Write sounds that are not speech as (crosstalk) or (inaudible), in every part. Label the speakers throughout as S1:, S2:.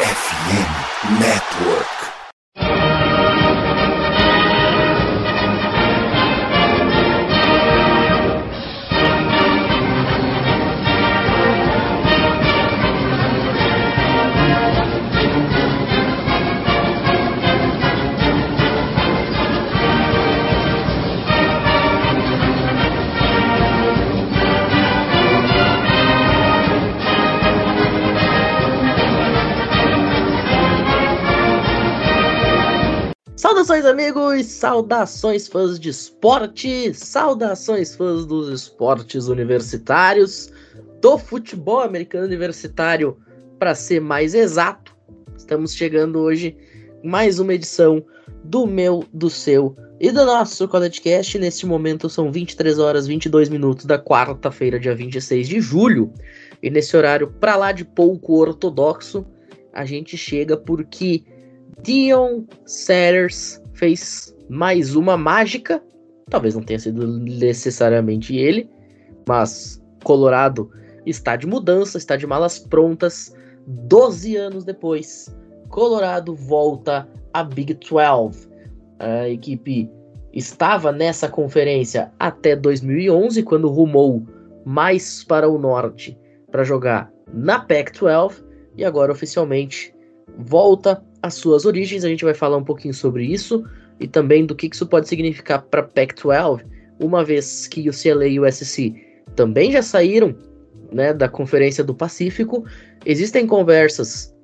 S1: FM Network.
S2: Saudações, amigos! Saudações, fãs de esporte! Saudações, fãs dos esportes universitários, do futebol americano universitário, para ser mais exato. Estamos chegando hoje mais uma edição do meu, do seu e do nosso CollegeCast. Neste momento são 23 horas 22 minutos da quarta-feira, dia 26 de julho. E nesse horário, para lá de pouco ortodoxo, a gente chega porque Dion Sanders fez mais uma mágica. Talvez não tenha sido necessariamente ele, mas Colorado está de mudança, está de malas prontas. 12 anos depois, Colorado volta à Big 12. A equipe estava nessa conferência até 2011, quando rumou mais para o norte para jogar na Pac-12 e agora oficialmente volta às suas origens. A gente vai falar um pouquinho sobre isso e também do que isso pode significar para Pac-12, uma vez que o CLA e o USC também já saíram né, da Conferência do Pacífico. Existem conversas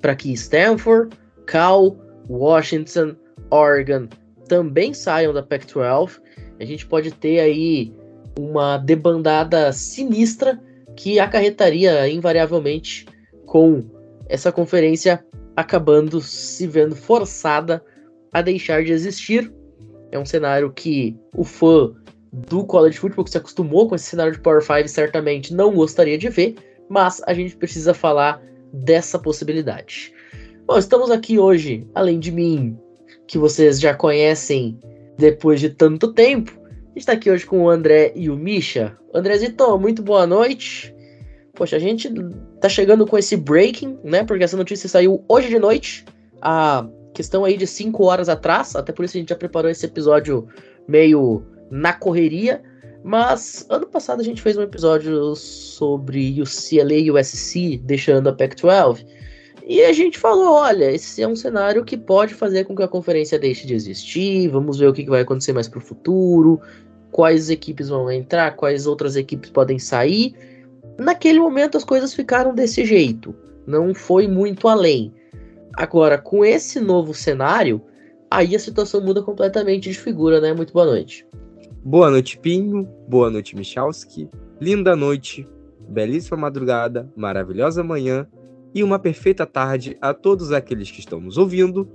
S2: para que Stanford, Cal, Washington, Oregon também saiam da Pac-12. A gente pode ter aí uma debandada sinistra que acarretaria invariavelmente com essa conferência acabando se vendo forçada a deixar de existir. É um cenário que o fã do college football que se acostumou com esse cenário de Power 5 certamente não gostaria de ver, mas a gente precisa falar dessa possibilidade. Bom, estamos aqui hoje, além de mim, que vocês já conhecem depois de tanto tempo, está aqui hoje com o André e o Misha. Andrezito, muito boa noite. Poxa, a gente tá chegando com esse breaking, né? Porque essa notícia saiu hoje de noite. A questão aí de 5 horas atrás. Até por isso a gente já preparou esse episódio meio na correria. Mas ano passado a gente fez um episódio sobre o CLA e o SC deixando a Pac-12. E a gente falou: olha, esse é um cenário que pode fazer com que a conferência deixe de existir. Vamos ver o que vai acontecer mais pro futuro. Quais equipes vão entrar, quais outras equipes podem sair. Naquele momento as coisas ficaram desse jeito, não foi muito além. Agora, com esse novo cenário, aí a situação muda completamente de figura, né? Muito boa noite.
S3: Boa noite, Pinho. Boa noite, Michalski. Linda noite, belíssima madrugada, maravilhosa manhã e uma perfeita tarde a todos aqueles que estão nos ouvindo.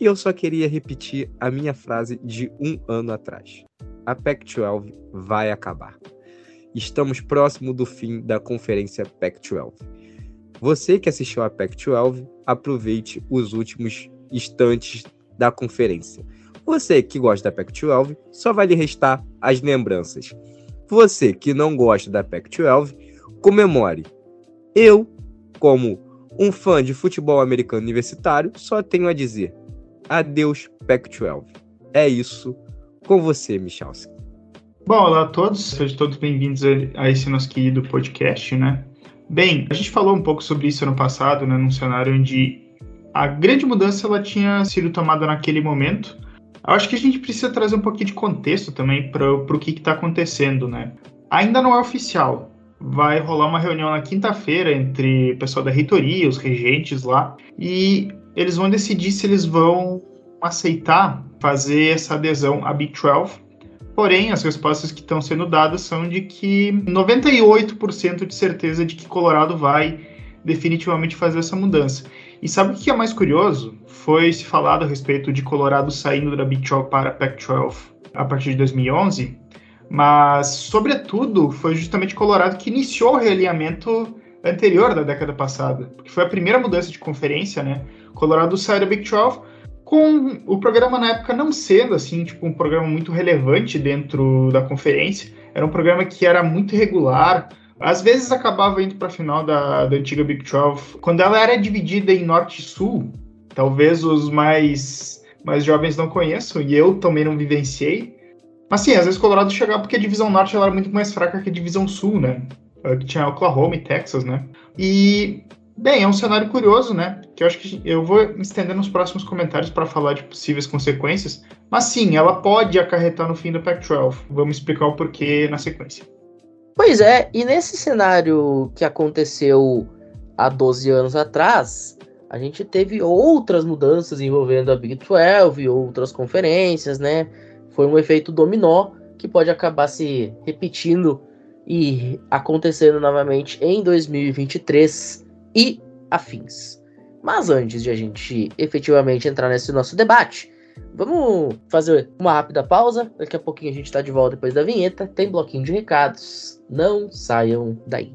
S3: E eu só queria repetir a minha frase de um ano atrás: a Pac-12 vai acabar estamos próximo do fim da conferência Pac-12. Você que assistiu a Pac-12, aproveite os últimos instantes da conferência. Você que gosta da Pac-12, só vai lhe restar as lembranças. Você que não gosta da Pac-12, comemore. Eu, como um fã de futebol americano universitário, só tenho a dizer: adeus Pac-12. É isso com você, Michalski.
S4: Bom, olá a todos, sejam todos bem-vindos a esse nosso querido podcast, né? Bem, a gente falou um pouco sobre isso ano passado, né, num cenário onde a grande mudança ela tinha sido tomada naquele momento. Eu acho que a gente precisa trazer um pouquinho de contexto também para o que está acontecendo, né? Ainda não é oficial. Vai rolar uma reunião na quinta-feira entre o pessoal da reitoria, os regentes lá, e eles vão decidir se eles vão aceitar fazer essa adesão à Big 12 Porém, as respostas que estão sendo dadas são de que 98% de certeza de que Colorado vai definitivamente fazer essa mudança. E sabe o que é mais curioso? Foi se falado a respeito de Colorado saindo da Big 12 para a Pac-12 a partir de 2011, mas, sobretudo, foi justamente Colorado que iniciou o realinhamento anterior da década passada, porque foi a primeira mudança de conferência, né? Colorado saiu da Big 12 com o programa na época não sendo assim, tipo, um programa muito relevante dentro da conferência. Era um programa que era muito irregular, Às vezes acabava indo para a final da, da antiga Big 12. Quando ela era dividida em norte e sul, talvez os mais, mais jovens não conheçam, e eu também não vivenciei. Mas sim, às vezes Colorado chegava porque a divisão norte ela era muito mais fraca que a divisão sul, né? Que tinha Oklahoma e Texas, né? E Bem, é um cenário curioso, né? Que eu acho que eu vou estender nos próximos comentários para falar de possíveis consequências. Mas sim, ela pode acarretar no fim do Pac-12. Vamos explicar o porquê na sequência.
S2: Pois é, e nesse cenário que aconteceu há 12 anos atrás, a gente teve outras mudanças envolvendo a Big 12 e outras conferências, né? Foi um efeito dominó que pode acabar se repetindo e acontecendo novamente em 2023 e afins. Mas antes de a gente efetivamente entrar nesse nosso debate, vamos fazer uma rápida pausa. Daqui a pouquinho a gente está de volta depois da vinheta. Tem bloquinho de recados. Não saiam daí.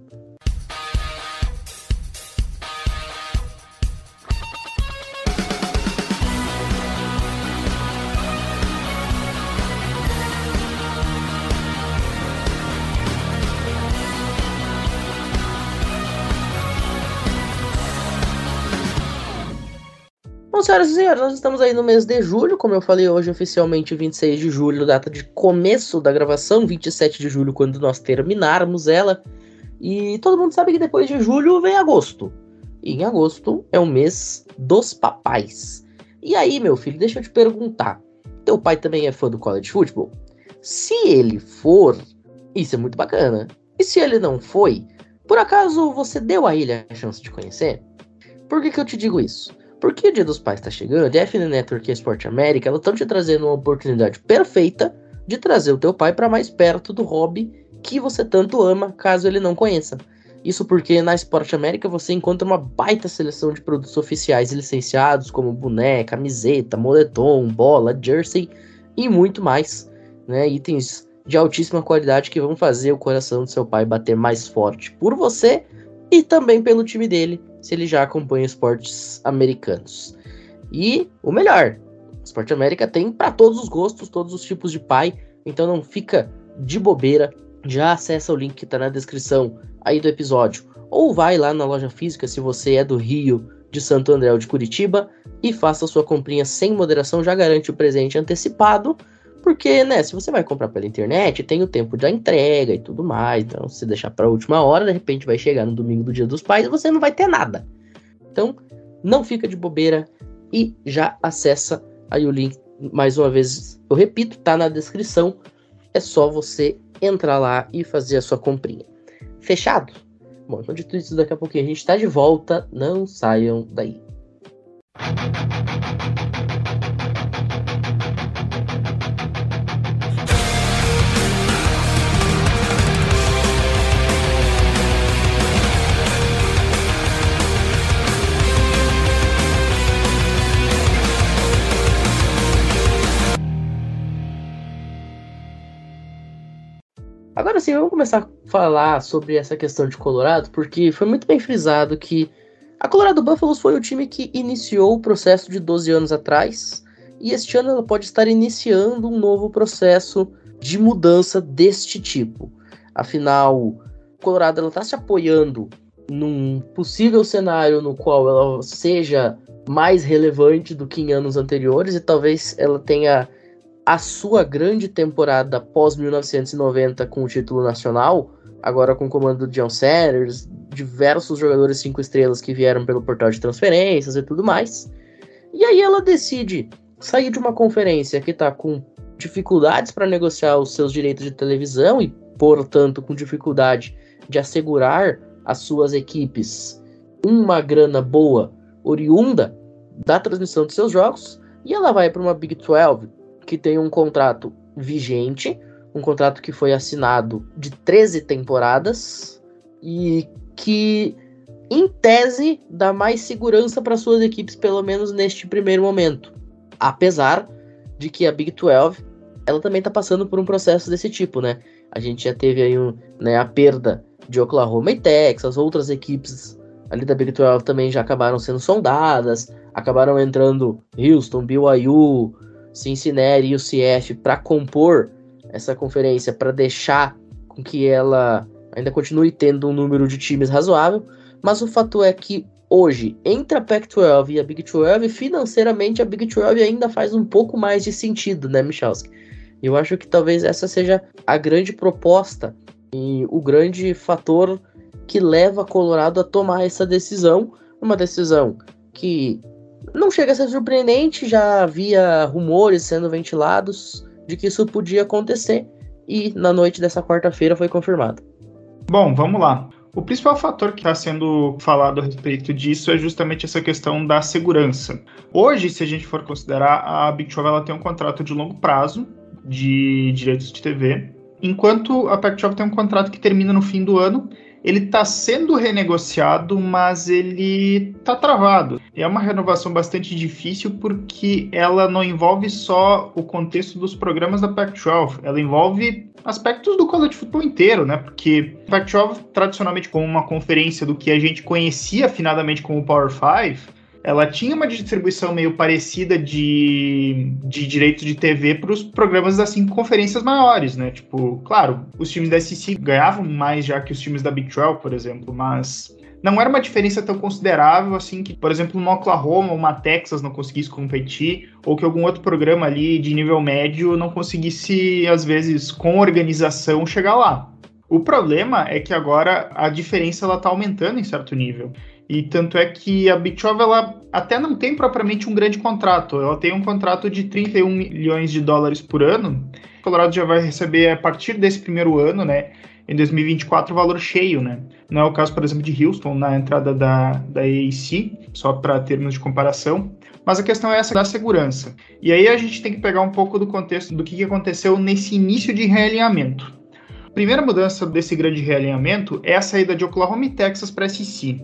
S2: Senhoras e senhores, nós estamos aí no mês de julho, como eu falei hoje, oficialmente 26 de julho, data de começo da gravação, 27 de julho, quando nós terminarmos ela. E todo mundo sabe que depois de julho vem agosto. E em agosto é o mês dos papais. E aí, meu filho, deixa eu te perguntar: teu pai também é fã do college football? Se ele for, isso é muito bacana. E se ele não foi, por acaso você deu a ele a chance de conhecer? Por que, que eu te digo isso? Porque o Dia dos Pais está chegando, a FN Network e a Sport América estão te trazendo uma oportunidade perfeita de trazer o teu pai para mais perto do hobby que você tanto ama, caso ele não conheça. Isso porque na Sport América você encontra uma baita seleção de produtos oficiais e licenciados, como boné, camiseta, moletom, bola, jersey e muito mais. Né? Itens de altíssima qualidade que vão fazer o coração do seu pai bater mais forte por você e também pelo time dele, se ele já acompanha esportes americanos. E o melhor, Esporte América tem para todos os gostos, todos os tipos de pai, então não fica de bobeira, já acessa o link que está na descrição aí do episódio, ou vai lá na loja física se você é do Rio, de Santo André ou de Curitiba e faça sua comprinha sem moderação, já garante o presente antecipado porque, né, se você vai comprar pela internet, tem o tempo da entrega e tudo mais. Então, se deixar para a última hora, de repente vai chegar no domingo do Dia dos Pais e você não vai ter nada. Então, não fica de bobeira e já acessa aí o link. Mais uma vez, eu repito, tá na descrição. É só você entrar lá e fazer a sua comprinha. Fechado? Bom, então dito isso, daqui a pouquinho a gente está de volta. Não saiam daí. Agora sim, vamos começar a falar sobre essa questão de Colorado, porque foi muito bem frisado que a Colorado Buffaloes foi o time que iniciou o processo de 12 anos atrás, e este ano ela pode estar iniciando um novo processo de mudança deste tipo. Afinal, Colorado está se apoiando num possível cenário no qual ela seja mais relevante do que em anos anteriores e talvez ela tenha a sua grande temporada pós 1990 com o título nacional, agora com o comando do John Sanders, diversos jogadores cinco estrelas que vieram pelo portal de transferências e tudo mais. E aí ela decide sair de uma conferência que está com dificuldades para negociar os seus direitos de televisão e, portanto, com dificuldade de assegurar às suas equipes uma grana boa oriunda da transmissão de seus jogos, e ela vai para uma Big 12 que tem um contrato vigente, um contrato que foi assinado de 13 temporadas e que, em tese, dá mais segurança para suas equipes, pelo menos neste primeiro momento. Apesar de que a Big 12 ela também está passando por um processo desse tipo, né? A gente já teve aí um, né, a perda de Oklahoma e Texas, outras equipes ali da Big 12 também já acabaram sendo sondadas, acabaram entrando Houston, BYU, Cincinnati e o CF para compor essa conferência, para deixar com que ela ainda continue tendo um número de times razoável, mas o fato é que hoje, entre a Pac-12 e a Big 12, financeiramente a Big 12 ainda faz um pouco mais de sentido, né, Michalski? Eu acho que talvez essa seja a grande proposta e o grande fator que leva Colorado a tomar essa decisão, uma decisão que não chega a ser surpreendente, já havia rumores sendo ventilados de que isso podia acontecer e na noite dessa quarta-feira foi confirmado.
S4: Bom, vamos lá. O principal fator que está sendo falado a respeito disso é justamente essa questão da segurança. Hoje, se a gente for considerar, a Big 12 ela tem um contrato de longo prazo de direitos de TV, enquanto a Pac-12 tem um contrato que termina no fim do ano ele está sendo renegociado, mas ele está travado. É uma renovação bastante difícil porque ela não envolve só o contexto dos programas da Pac-12, ela envolve aspectos do college football inteiro, né? Porque Pac-12 tradicionalmente como uma conferência do que a gente conhecia afinadamente como Power 5, ela tinha uma distribuição meio parecida de, de direitos de TV para os programas das cinco conferências maiores, né? Tipo, claro, os times da SEC ganhavam mais já que os times da Big 12, por exemplo, mas não era uma diferença tão considerável assim que, por exemplo, no Oklahoma ou uma Texas não conseguisse competir, ou que algum outro programa ali de nível médio não conseguisse, às vezes, com organização, chegar lá. O problema é que agora a diferença ela está aumentando em certo nível. E tanto é que a Bitchov, ela até não tem propriamente um grande contrato. Ela tem um contrato de 31 milhões de dólares por ano. O Colorado já vai receber a partir desse primeiro ano, né? Em 2024, o valor cheio, né? Não é o caso, por exemplo, de Houston na entrada da, da AAC, só para termos de comparação. Mas a questão é essa da segurança. E aí a gente tem que pegar um pouco do contexto do que aconteceu nesse início de realinhamento. A primeira mudança desse grande realinhamento é a saída de Oklahoma e Texas para SEC.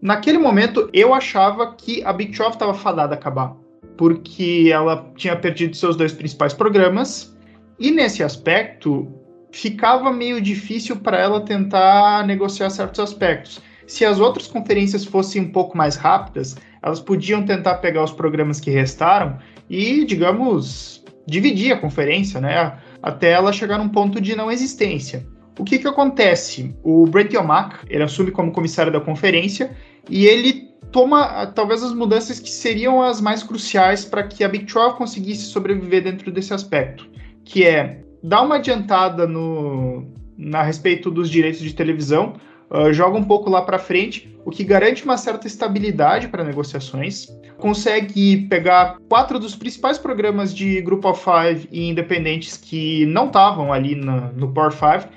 S4: Naquele momento, eu achava que a Big 12 estava fadada a acabar, porque ela tinha perdido seus dois principais programas, e nesse aspecto, ficava meio difícil para ela tentar negociar certos aspectos. Se as outras conferências fossem um pouco mais rápidas, elas podiam tentar pegar os programas que restaram e, digamos, dividir a conferência, né? Até ela chegar num ponto de não existência. O que que acontece? O Brent Yomak, ele assume como comissário da conferência e ele toma talvez as mudanças que seriam as mais cruciais para que a Big 12 conseguisse sobreviver dentro desse aspecto, que é dar uma adiantada no na respeito dos direitos de televisão, uh, joga um pouco lá para frente, o que garante uma certa estabilidade para negociações, consegue pegar quatro dos principais programas de Group of Five e independentes que não estavam ali na, no Power Five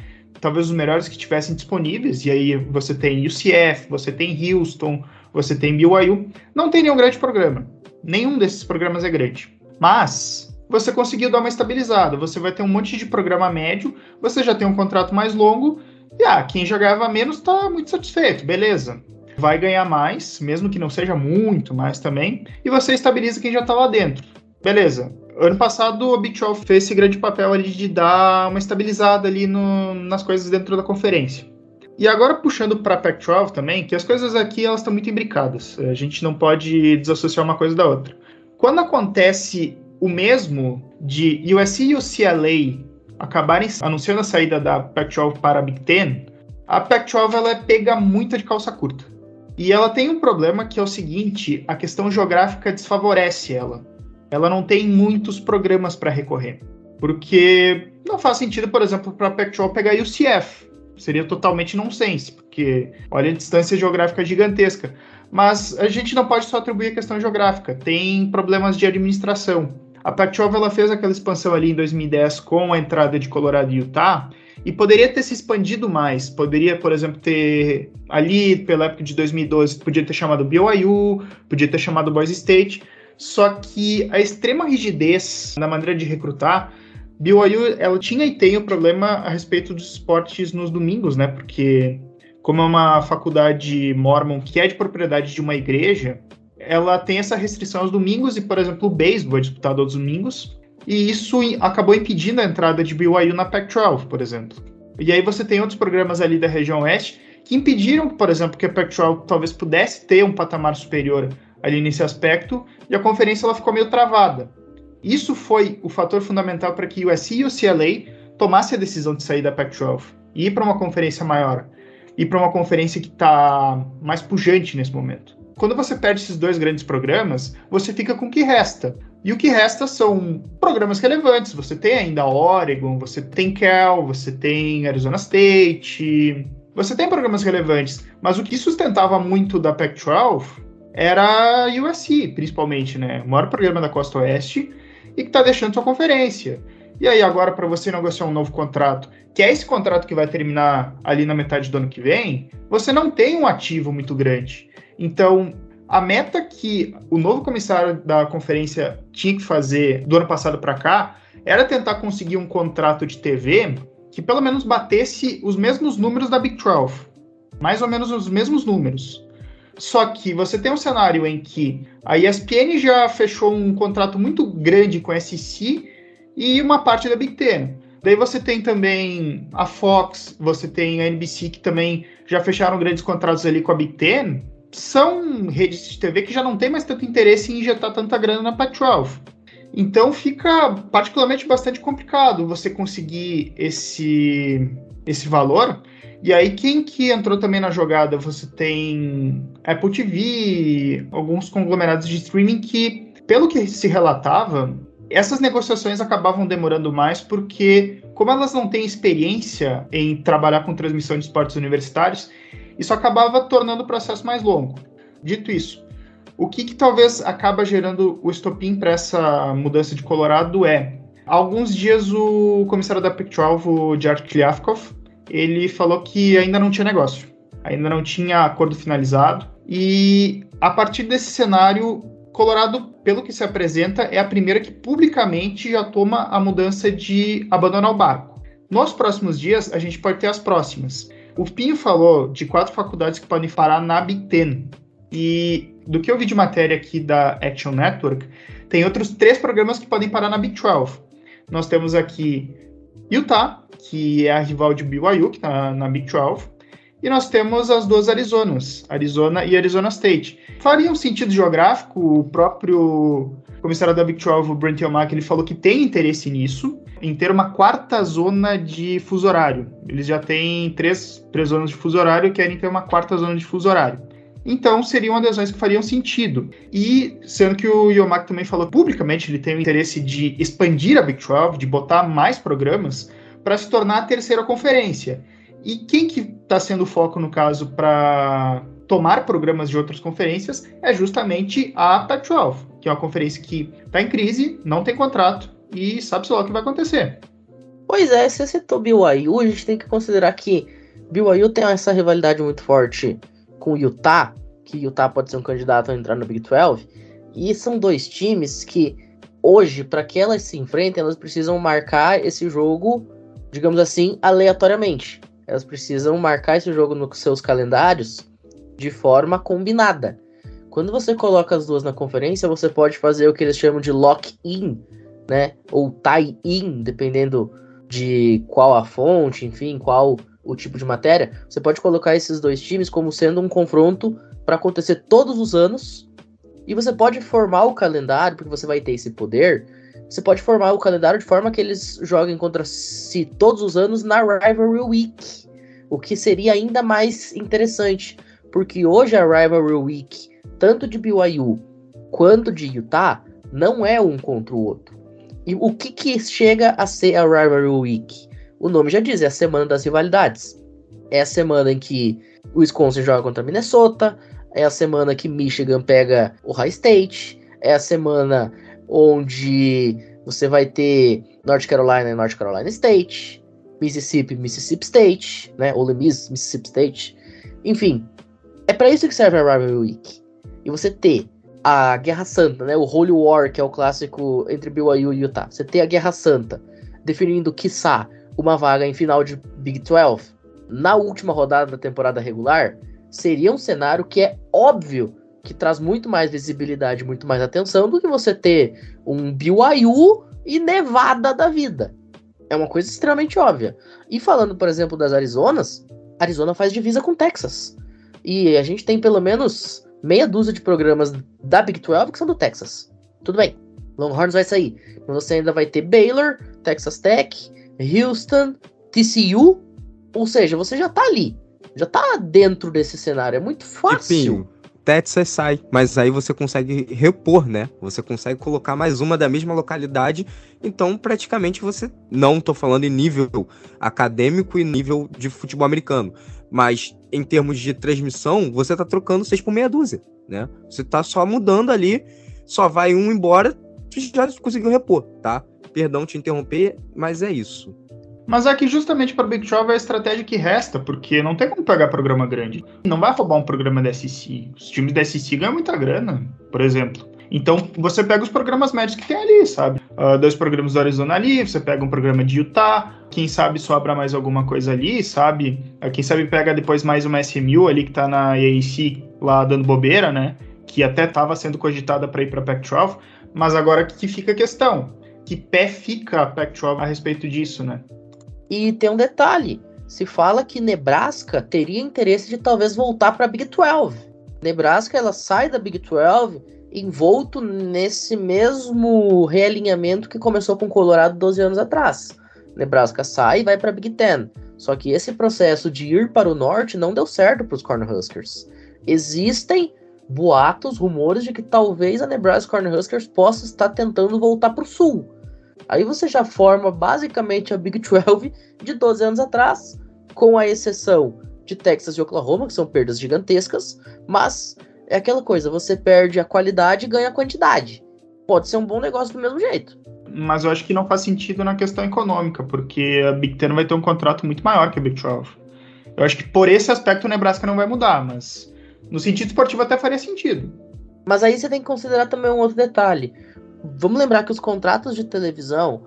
S4: talvez os melhores que tivessem disponíveis, e aí você tem UCF, você tem Houston, você tem BYU. Não tem nenhum grande programa. Nenhum desses programas é grande. Mas você conseguiu dar uma estabilizada. Você vai ter um monte de programa médio, você já tem um contrato mais longo, e ah, quem já ganhava menos está muito satisfeito, beleza. Vai ganhar mais, mesmo que não seja muito mais também, e você estabiliza quem já está lá dentro. Beleza, ano passado, o Big 12 fez esse grande papel ali de dar uma estabilizada ali no, nas coisas dentro da conferência. E agora puxando para a Pac-12 também, que as coisas aqui elas estão muito imbricadas. A gente não pode desassociar uma coisa da outra. Quando acontece o mesmo de USC e o CLA acabarem anunciando a saída da Pac-12 para a Big Ten, a Pac-12 ela pega muito de calça curta. E ela tem um problema que é o seguinte, a questão geográfica desfavorece ela ela não tem muitos programas para recorrer. Porque não faz sentido, por exemplo, para a Pac-12 pegar o UCF. Seria totalmente nonsense, porque olha a distância geográfica gigantesca. Mas a gente não pode só atribuir a questão geográfica, tem problemas de administração. A Pac-12 ela fez aquela expansão ali em 2010 com a entrada de Colorado e Utah, e poderia ter se expandido mais. Poderia, por exemplo, ter ali pela época de 2012, podia ter chamado BYU, podia ter chamado Boise State, só que a extrema rigidez na maneira de recrutar, BYU ela tinha e tem o problema a respeito dos esportes nos domingos, né? Porque como é uma faculdade mormon que é de propriedade de uma igreja, ela tem essa restrição aos domingos e, por exemplo, o beisebol é disputado aos domingos. E isso acabou impedindo a entrada de BYU na Pac-12, por exemplo. E aí você tem outros programas ali da região oeste que impediram, por exemplo, que a Pac-12 talvez pudesse ter um patamar superior ali nesse aspecto, e a conferência ela ficou meio travada. Isso foi o fator fundamental para que o USC e o CLA tomassem a decisão de sair da Pac-12. ir para uma conferência maior, ir para uma conferência que está mais pujante nesse momento. Quando você perde esses dois grandes programas, você fica com o que resta. E o que resta são programas relevantes. Você tem ainda Oregon, você tem Cal, você tem Arizona State, você tem programas relevantes. Mas o que sustentava muito da Pac-12 era a USC, principalmente, né? O maior programa da Costa Oeste e que está deixando sua conferência. E aí, agora, para você negociar um novo contrato, que é esse contrato que vai terminar ali na metade do ano que vem, você não tem um ativo muito grande. Então, a meta que o novo comissário da conferência tinha que fazer do ano passado para cá era tentar conseguir um contrato de TV que pelo menos batesse os mesmos números da Big 12. Mais ou menos os mesmos números. Só que você tem um cenário em que a ESPN já fechou um contrato muito grande com a SEC e uma parte da Big Ten. Daí você tem também a Fox, você tem a NBC que também já fecharam grandes contratos ali com a Big Ten são redes de TV que já não tem mais tanto interesse em injetar tanta grana na Pac-12. Então fica particularmente bastante complicado você conseguir esse, esse valor. E aí quem que entrou também na jogada? Você tem Apple TV, alguns conglomerados de streaming que, pelo que se relatava, essas negociações acabavam demorando mais porque, como elas não têm experiência em trabalhar com transmissão de esportes universitários, isso acabava tornando o processo mais longo. Dito isso, o que, que talvez acaba gerando o estopim para essa mudança de Colorado é alguns dias o comissário da Pac-12, o Jared Kliavkov, ele falou que ainda não tinha negócio, ainda não tinha acordo finalizado e a partir desse cenário, Colorado, pelo que se apresenta, é a primeira que publicamente já toma a mudança de abandonar o barco. Nos próximos dias, a gente pode ter as próximas. O Pinho falou de quatro faculdades que podem parar na Big Ten. E do que eu vi de matéria aqui da Action Network, tem outros três programas que podem parar na Big 12. Nós temos aqui Utah, que é a rival de BYU, que está na Big 12. E nós temos as duas Arizonas, Arizona e Arizona State. Faria um sentido geográfico, o próprio comissário da Big 12, o Brent Yomaki, ele falou que tem interesse nisso, em ter uma quarta zona de fuso horário. Eles já têm três, três zonas de fuso horário e querem ter uma quarta zona de fuso horário. Então, seriam adesões que fariam sentido. E, sendo que o Yomaki também falou publicamente, ele tem o interesse de expandir a Big 12, de botar mais programas, para se tornar a terceira conferência. E quem que está sendo o foco, no caso, para tomar programas de outras conferências é justamente a Pac-12, que é uma conferência que está em crise, não tem contrato e sabe-se lá o que vai acontecer.
S2: Pois é, se você citou BYU, a gente tem que considerar que BYU tem essa rivalidade muito forte com Utah, que Utah pode ser um candidato a entrar no Big 12, e são dois times que hoje, para que elas se enfrentem, elas precisam marcar esse jogo, digamos assim, aleatoriamente. Elas precisam marcar esse jogo nos seus calendários de forma combinada. Quando você coloca as duas na conferência, você pode fazer o que eles chamam de lock-in, né? Ou tie-in, dependendo de qual a fonte, enfim, qual o tipo de matéria. Você pode colocar esses dois times como sendo um confronto para acontecer todos os anos. E você pode formar o calendário, porque você vai ter esse poder. Você pode formar o calendário de forma que eles joguem contra si todos os anos na Rivalry Week. O que seria ainda mais interessante. Porque hoje a Rivalry Week, tanto de BYU quanto de Utah, não é um contra o outro. E o que, que chega a ser a Rivalry Week? O nome já diz, é a semana das rivalidades. É a semana em que o Wisconsin joga contra Minnesota, é a semana que Michigan pega o High State, é a semana onde você vai ter North Carolina e North Carolina State, Mississippi, Mississippi State, né? Ole Miss, Mississippi State. Enfim, é para isso que serve a Rivalry Week. E você ter a Guerra Santa, né? O Holy War, que é o clássico entre BYU e Utah. Você ter a Guerra Santa, definindo, quiçá, uma vaga em final de Big 12 na última rodada da temporada regular, seria um cenário que é óbvio que traz muito mais visibilidade, muito mais atenção do que você ter um BYU e Nevada da vida. É uma coisa extremamente óbvia. E falando, por exemplo, das Arizonas, Arizona faz divisa com Texas. E a gente tem pelo menos meia dúzia de programas da Big 12 que são do Texas. Tudo bem, Longhorns vai sair. Mas você ainda vai ter Baylor, Texas Tech, Houston, TCU, Ou seja, você já tá ali, já tá dentro desse cenário, é muito fácil.
S3: Enfim, Texas sai, mas aí você consegue repor, né? Você consegue colocar mais uma da mesma localidade, então praticamente você não tô falando em nível acadêmico e nível de futebol americano, mas em termos de transmissão, você tá trocando seis por meia dúzia, né? Você tá só mudando ali, só vai um embora, já conseguiu repor, tá? Perdão te interromper, mas é isso.
S4: Mas aqui, justamente para o Big 12, é a estratégia que resta, porque não tem como pegar programa grande. Não vai roubar um programa da SEC. Os times da SEC ganham muita grana, por exemplo. Então, você pega os programas médios que tem ali, sabe? Uh, dois programas do Arizona ali, você pega um programa de Utah, quem sabe sobra mais alguma coisa ali, sabe? Uh, quem sabe pega depois mais uma SMU ali que tá na AAC lá dando bobeira, né? Que até estava sendo cogitada para ir para Pac-12, mas agora que fica a questão, que pé fica a Pac-12 a respeito disso, né?
S2: E tem um detalhe: se fala que Nebraska teria interesse de talvez voltar para a Big 12. Nebraska ela sai da Big 12 envolto nesse mesmo realinhamento que começou com Colorado 12 anos atrás. Nebraska sai e vai para Big 10. Só que esse processo de ir para o norte não deu certo para os Cornhuskers. Existem boatos, rumores de que talvez a Nebraska Cornhuskers possa estar tentando voltar para o sul. Aí você já forma basicamente a Big 12 de 12 anos atrás, com a exceção de Texas e Oklahoma, que são perdas gigantescas, mas é aquela coisa, você perde a qualidade e ganha a quantidade. Pode ser um bom negócio do mesmo jeito.
S4: Mas eu acho que não faz sentido na questão econômica, porque a Big Ten vai ter um contrato muito maior que a Big 12. Eu acho que por esse aspecto o Nebraska não vai mudar, mas no sentido esportivo até faria sentido.
S2: Mas aí você tem que considerar também um outro detalhe vamos lembrar que os contratos de televisão,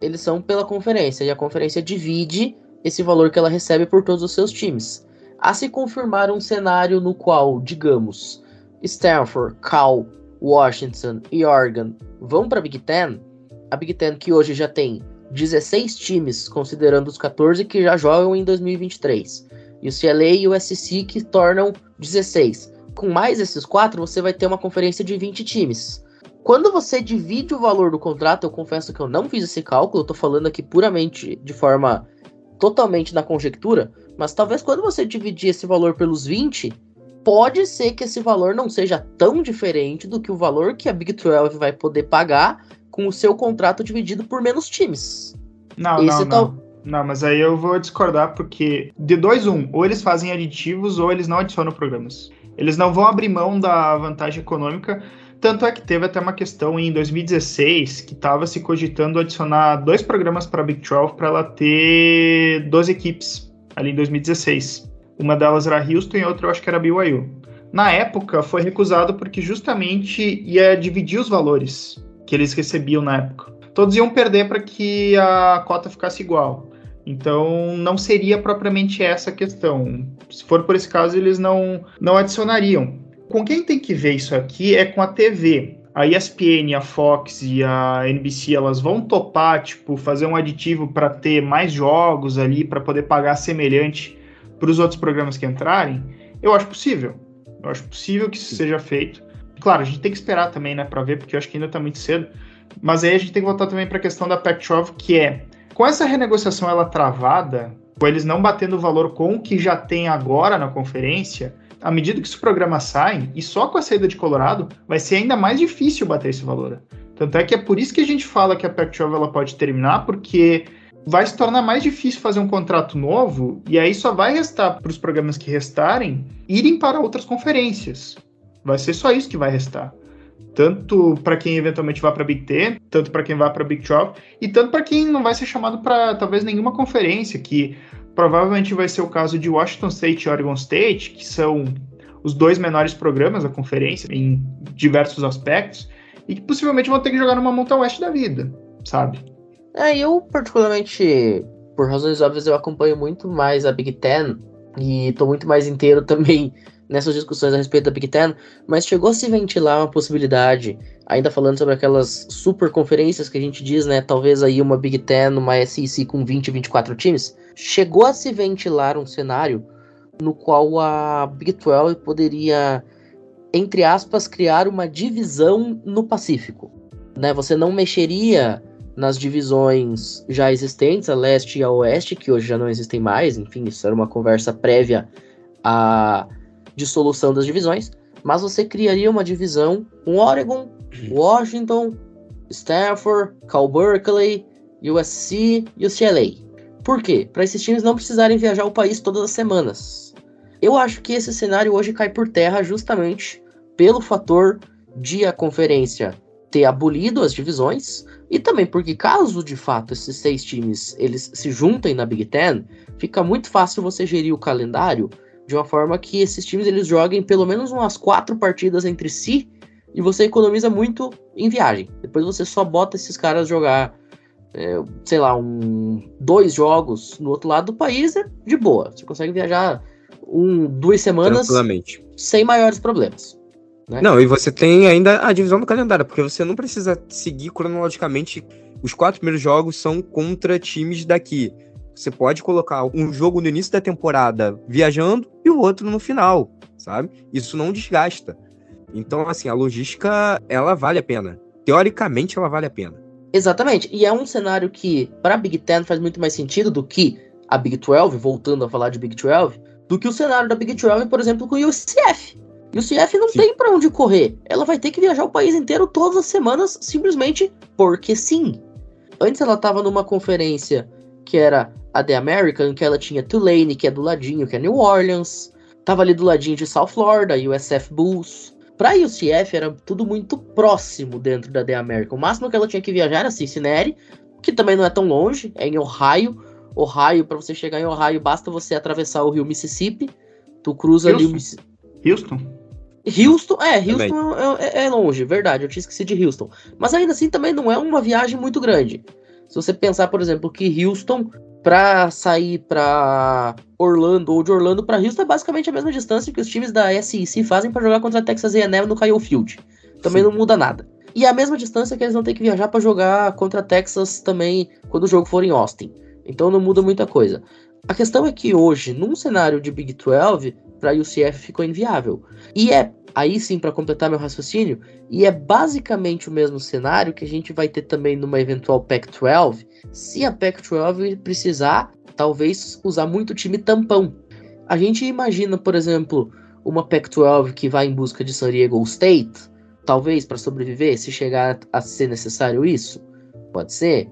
S2: eles são pela conferência, e a conferência divide esse valor que ela recebe por todos os seus times. A se confirmar um cenário no qual, digamos, Stanford, Cal, Washington e Oregon vão para a Big Ten, a Big Ten que hoje já tem 16 times, considerando os 14 que já jogam em 2023, e o CLA e o SC que tornam 16. Com mais esses quatro, você vai ter uma conferência de 20 times. Quando você divide o valor do contrato, eu confesso que eu não fiz esse cálculo, eu tô falando aqui puramente de forma totalmente na conjectura, mas talvez quando você dividir esse valor pelos 20, pode ser que esse valor não seja tão diferente do que o valor que a Big 12 vai poder pagar com o seu contrato dividido por menos times.
S4: Não, esse não, tal... não. Não, mas aí eu vou discordar porque de 2 um, ou eles fazem aditivos ou eles não adicionam programas. Eles não vão abrir mão da vantagem econômica tanto é que teve até uma questão em 2016 que estava se cogitando adicionar dois programas para a Big 12 para ela ter 12 equipes ali em 2016. Uma delas era Houston e outra eu acho que era BYU. Na época foi recusado porque justamente ia dividir os valores que eles recebiam na época. Todos iam perder para que a cota ficasse igual. Então não seria propriamente essa a questão. Se for por esse caso, eles não, não adicionariam. Com quem tem que ver isso aqui é com a TV. A ESPN, a Fox e a NBC, elas vão topar, tipo, fazer um aditivo para ter mais jogos ali, para poder pagar semelhante para os outros programas que entrarem? Eu acho possível. Eu acho possível que isso seja feito. Claro, a gente tem que esperar também, né, para ver, porque eu acho que ainda está muito cedo. Mas aí a gente tem que voltar também para a questão da Pac-12, que é, com essa renegociação ela travada, com eles não batendo o valor com o que já tem agora na conferência, à medida que os programas saem, e só com a saída de Colorado, vai ser ainda mais difícil bater esse valor. Tanto é que é por isso que a gente fala que a Pac-12 ela pode terminar, porque vai se tornar mais difícil fazer um contrato novo, e aí só vai restar para os programas que restarem irem para outras conferências. Vai ser só isso que vai restar. Tanto para quem eventualmente vai para Big Ten, tanto para quem vai para Big 12, e tanto para quem não vai ser chamado para talvez nenhuma conferência, que provavelmente vai ser o caso de Washington State e Oregon State, que são os dois menores programas da conferência em diversos aspectos, e que possivelmente vão ter que jogar numa Mountain West da vida, sabe?
S2: É, eu particularmente, por razões óbvias, eu acompanho muito mais a Big Ten e tô muito mais inteiro (laughs) também nessas discussões a respeito da Big Ten, mas chegou a se ventilar uma possibilidade, ainda falando sobre aquelas super conferências que a gente diz, né? Talvez aí uma Big Ten, uma SEC com 20, 24 times. Chegou a se ventilar um cenário no qual a Big 12 poderia, entre aspas, criar uma divisão no Pacífico. Né? Você não mexeria nas divisões já existentes, a leste e a oeste, que hoje já não existem mais, enfim, isso era uma conversa prévia à dissolução das divisões, mas você criaria uma divisão com Oregon, Washington, Stanford, Cal Berkeley, USC e UCLA. Por quê? Para esses times não precisarem viajar o país todas as semanas. Eu acho que esse cenário hoje cai por terra justamente pelo fator de a conferência ter abolido as divisões e também porque caso de fato esses seis times eles se juntem na Big Ten, fica muito fácil você gerir o calendário de uma forma que esses times eles joguem pelo menos umas quatro partidas entre si e você economiza muito em viagem. Depois você só bota esses caras jogar, é, sei lá, um, dois jogos no outro lado do país é de boa. Você consegue viajar um, duas semanas sem maiores problemas.
S3: Né? Não, e você tem ainda a divisão do calendário, porque você não precisa seguir cronologicamente. Os quatro primeiros jogos são contra times daqui. Você pode colocar um jogo no início da temporada viajando e o outro no final, sabe? Isso não desgasta. Então, assim, a logística, ela vale a pena. Teoricamente, ela vale a pena.
S2: Exatamente. E é um cenário que, para a Big Ten, faz muito mais sentido do que a Big 12, voltando a falar de Big 12, do que o cenário da Big 12, por exemplo, com o UCF. E o CF não sim. tem para onde correr. Ela vai ter que viajar o país inteiro todas as semanas, simplesmente porque sim. Antes ela estava numa conferência que era a The American, que ela tinha Tulane, que é do ladinho, que é New Orleans. Tava ali do ladinho de South Florida, USF Bulls. Pra UCF era tudo muito próximo dentro da The American. O máximo que ela tinha que viajar era Cincinnati, que também não é tão longe, é em Ohio. Ohio, para você chegar em Ohio, basta você atravessar o rio Mississippi. Tu cruza
S4: Houston.
S2: ali o
S4: Mississippi. Houston?
S2: Houston, é, Houston é, é, é, longe, verdade, eu tinha esquecido de Houston. Mas ainda assim também não é uma viagem muito grande. Se você pensar, por exemplo, que Houston, pra sair pra Orlando ou de Orlando pra Houston, é basicamente a mesma distância que os times da SEC fazem para jogar contra a Texas A&M no Kyle Field. Também Sim. não muda nada. E é a mesma distância que eles vão ter que viajar para jogar contra a Texas também quando o jogo for em Austin. Então não muda muita coisa. A questão é que hoje, num cenário de Big 12, para UCF ficou inviável. E é aí sim para completar meu raciocínio, e é basicamente o mesmo cenário que a gente vai ter também numa eventual Pac-12, se a Pac-12 precisar, talvez usar muito time tampão. A gente imagina, por exemplo, uma Pac-12 que vai em busca de San Diego State, talvez para sobreviver, se chegar a ser necessário isso, pode ser.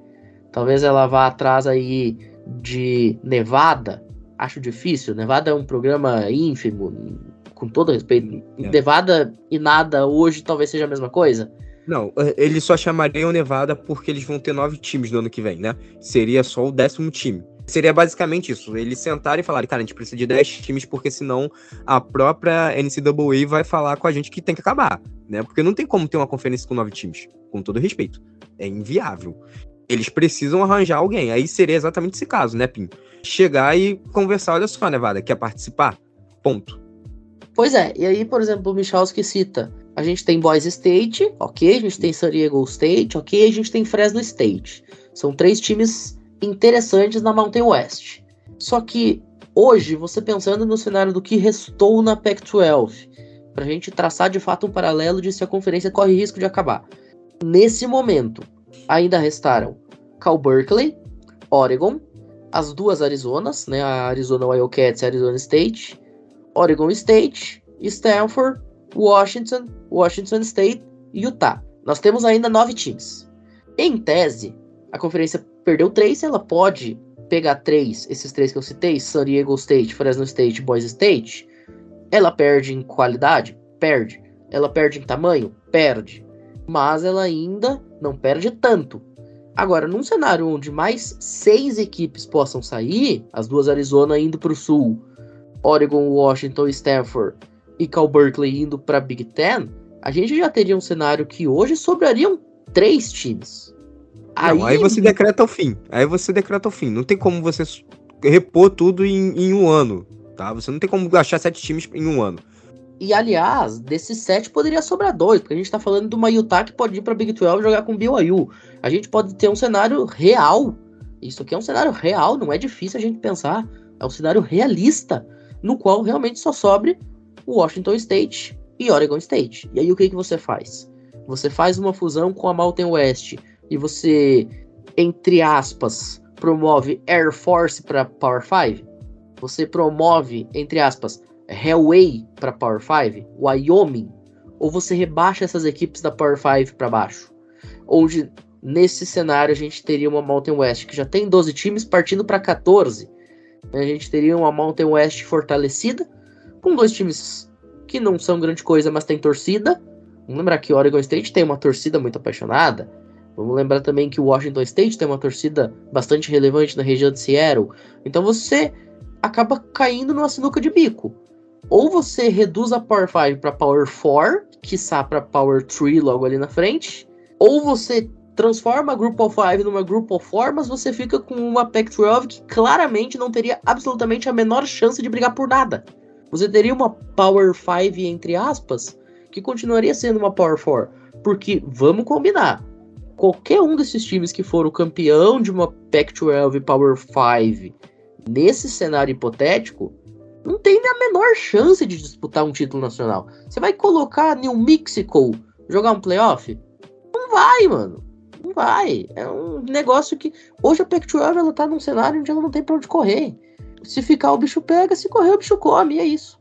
S2: Talvez ela vá atrás aí de Nevada, acho difícil. Nevada é um programa ínfimo, com todo respeito. É. Nevada e nada hoje talvez seja a mesma coisa.
S3: Não, eh, eles só chamariam Nevada porque eles vão ter nove times no ano que vem, né? Seria só o décimo time. Seria basicamente isso. Eles sentarem e falarem, cara, a gente precisa de 10 times, porque senão a própria NCAA vai falar com a gente que tem que acabar, né? Porque não tem como ter uma conferência com nove times, com todo respeito. É inviável. Eles precisam arranjar alguém. Aí seria exatamente esse caso, né, Pim? Chegar e conversar, olha só, Nevada, quer participar? Ponto.
S2: Pois é, e aí, por exemplo, o Michalski cita, a gente tem Boise State, ok, a gente tem San Diego State, ok, a gente tem Fresno State. São três times interessantes na Mountain West. Só que hoje, você pensando no cenário do que restou na Pac-12, para a gente traçar de fato um paralelo de se a conferência corre risco de acabar. Nesse momento, ainda restaram Cal Berkeley, Oregon, as duas Arizonas, né, a Arizona Wildcats e a Arizona State, Oregon State, Stanford, Washington, Washington State e Utah. Nós temos ainda nove times. Em tese, a conferência perdeu três, ela pode pegar três, esses três que eu citei, San Diego State, Fresno State, Boise State. Ela perde em qualidade? Perde. Ela perde em tamanho? Perde. Mas ela ainda não perde tanto. Agora, num cenário onde mais seis equipes possam sair, as duas Arizona indo para o sul, Oregon, Washington, Stanford e Cal Berkeley indo para Big Ten, a gente já teria um cenário que hoje sobrariam três times.
S3: Aí, Não, aí você decreta o fim. Aí você decreta o fim. Não tem como você repor tudo em, em um ano, tá? Você não tem como achar sete times em um ano.
S2: E aliás, desses sete poderia sobrar dois, porque a gente tá falando de uma Utah que pode ir pra Big 12 jogar com BYU. A gente pode ter um cenário real. Isso aqui é um cenário real, não é difícil a gente pensar. É um cenário realista no qual realmente só sobre Washington State e Oregon State. E aí o que, que você faz? Você faz uma fusão com a Mountain West e você entre aspas, promove Air Force para Power 5? Você promove, entre aspas, Hellway para Power 5? Wyoming? Ou você rebaixa essas equipes da Power 5 para baixo? Onde nesse cenário a gente teria uma Mountain West que já tem 12 times partindo para 14. A gente teria uma Mountain West fortalecida, com dois times que não são grande coisa, mas tem torcida. Vamos lembrar que Oregon State tem uma torcida muito apaixonada. Vamos lembrar também que Washington State tem uma torcida bastante relevante na região de Seattle. Então você acaba caindo numa sinuca de bico. Ou você reduz a Power 5 para Power 4, quiçá para Power 3 logo ali na frente, ou você transforma a Group of 5 numa Group of 4, mas você fica com uma Pac-12 que claramente não teria absolutamente a menor chance de brigar por nada. Você teria uma Power 5, entre aspas, que continuaria sendo uma Power 4. Porque, vamos combinar, qualquer um desses times que for o campeão de uma Pac-12 Power 5 nesse cenário hipotético, não tem a menor chance de disputar um título nacional. Você vai colocar New Mexico jogar um playoff? Não vai, mano. Não vai. É um negócio que. Hoje a Pac-12 ela tá num cenário onde ela não tem pra onde correr. Se ficar, o bicho pega, se correr, o bicho come, é isso.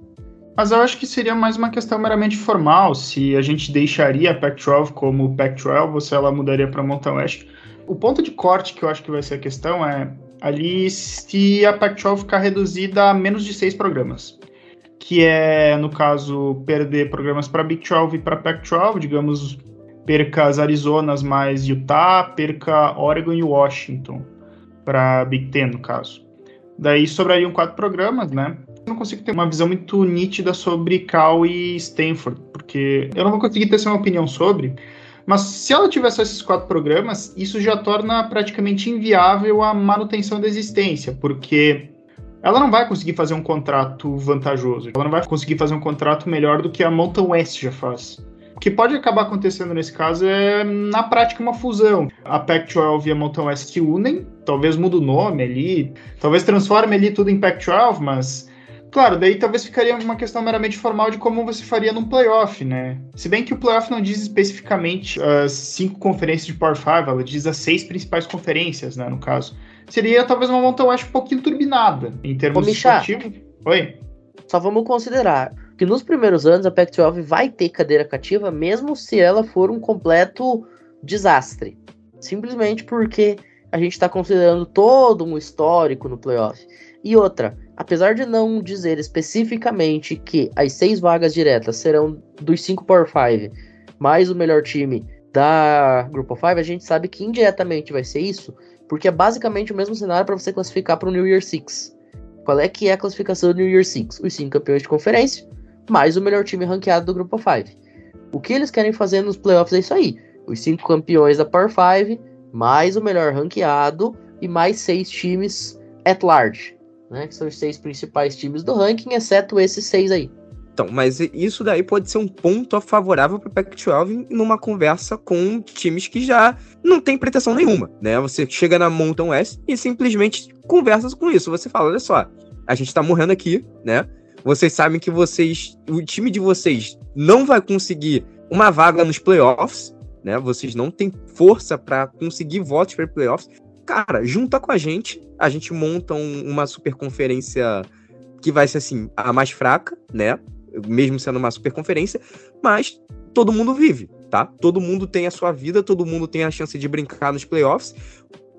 S4: Mas eu acho que seria mais uma questão meramente formal, se a gente deixaria a Pac-12 como Pac-12 ou se ela mudaria para Mountain West. O ponto de corte que eu acho que vai ser a questão é ali se a Pac-12 ficar reduzida a menos de seis programas, que é, no caso, perder programas para Big 12 e para Pac-12, digamos, perca as Arizonas mais Utah, perca Oregon e Washington para Big Ten, no caso. Daí sobrariam quatro programas, né? Eu não consigo ter uma visão muito nítida sobre Cal e Stanford, porque eu não vou conseguir ter uma opinião sobre, mas se ela tivesse esses quatro programas, isso já torna praticamente inviável a manutenção da existência, porque ela não vai conseguir fazer um contrato vantajoso, ela não vai conseguir fazer um contrato melhor do que a Mountain West já faz. O que pode acabar acontecendo nesse caso é, na prática, uma fusão. A Pac-12 e a Mountain West se unem, talvez mude o nome ali, talvez transforme ali tudo em Pac-12, mas Claro, daí talvez ficaria uma questão meramente formal de como você faria num playoff, né? Se bem que o playoff não diz especificamente as cinco conferências de Power 5, ela diz as seis principais conferências, né, no caso. Seria talvez uma montanha um pouquinho turbinada em termos esportivos. Oi?
S2: Só vamos considerar que nos primeiros anos a Pac-12 vai ter cadeira cativa, mesmo se ela for um completo desastre. Simplesmente porque a gente está considerando todo um histórico no playoff. E outra, apesar de não dizer especificamente que as seis vagas diretas serão dos cinco Power 5 mais o melhor time da of Five, a gente sabe que indiretamente vai ser isso, porque é basicamente o mesmo cenário para você classificar para o New Year Six. Qual é que é a classificação do New Year Six? Os cinco campeões de conferência, mais o melhor time ranqueado do of Five. O que eles querem fazer nos playoffs é isso aí: os cinco campeões da Power 5, mais o melhor ranqueado e mais seis times at large né? Que são os seis principais times do ranking, exceto esses seis aí.
S3: Então, mas isso daí pode ser um ponto favorável para Pac-12 numa conversa com times que já não tem pretensão nenhuma, né? Você chega na Mountain West e simplesmente conversa com isso. Você fala, olha só, a gente tá morrendo aqui, né? Vocês sabem que vocês, o time de vocês não vai conseguir uma vaga nos playoffs, né? Vocês não têm força para conseguir votos para playoffs cara, junta com a gente, a gente monta um, uma super conferência que vai ser assim, a mais fraca, né? Mesmo sendo uma super conferência, mas todo mundo vive, tá? Todo mundo tem a sua vida, todo mundo tem a chance de brincar nos playoffs.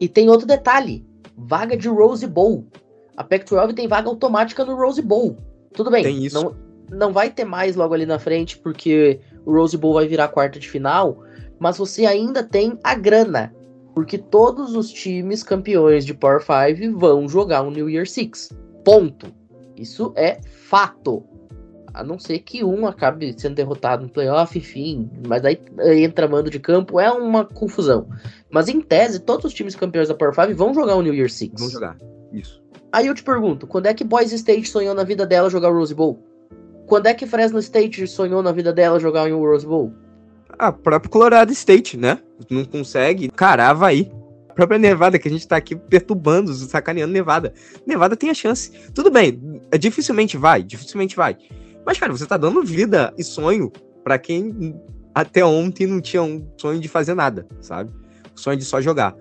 S2: E tem outro detalhe: vaga de Rose Bowl. A Pac-12 tem vaga automática no Rose Bowl. Tudo bem.
S3: Tem isso.
S2: Não, não vai ter mais logo ali na frente, porque o Rose Bowl vai virar quarta de final, mas você ainda tem a grana porque todos os times campeões de Power 5 vão jogar um New Year Six. Ponto. Isso é fato. A não ser que um acabe sendo derrotado no playoff, enfim. Mas aí entra mando de campo, é uma confusão. Mas em tese, todos os times campeões da Power 5 vão jogar o New Year Six.
S3: Vão jogar, isso.
S2: Aí eu te pergunto, quando é que Boise State sonhou na vida dela jogar o Rose Bowl? Quando é que Fresno State sonhou na vida dela jogar o Rose Bowl?
S3: A próprio Colorado State, né? Não consegue. Carava aí. A própria Nevada, que a gente tá aqui perturbando, sacaneando Nevada. Nevada tem a chance. Tudo bem, é, dificilmente vai, dificilmente vai. Mas, cara, você tá dando vida e sonho para quem até ontem não tinha um sonho de fazer nada, sabe? Sonho de só jogar.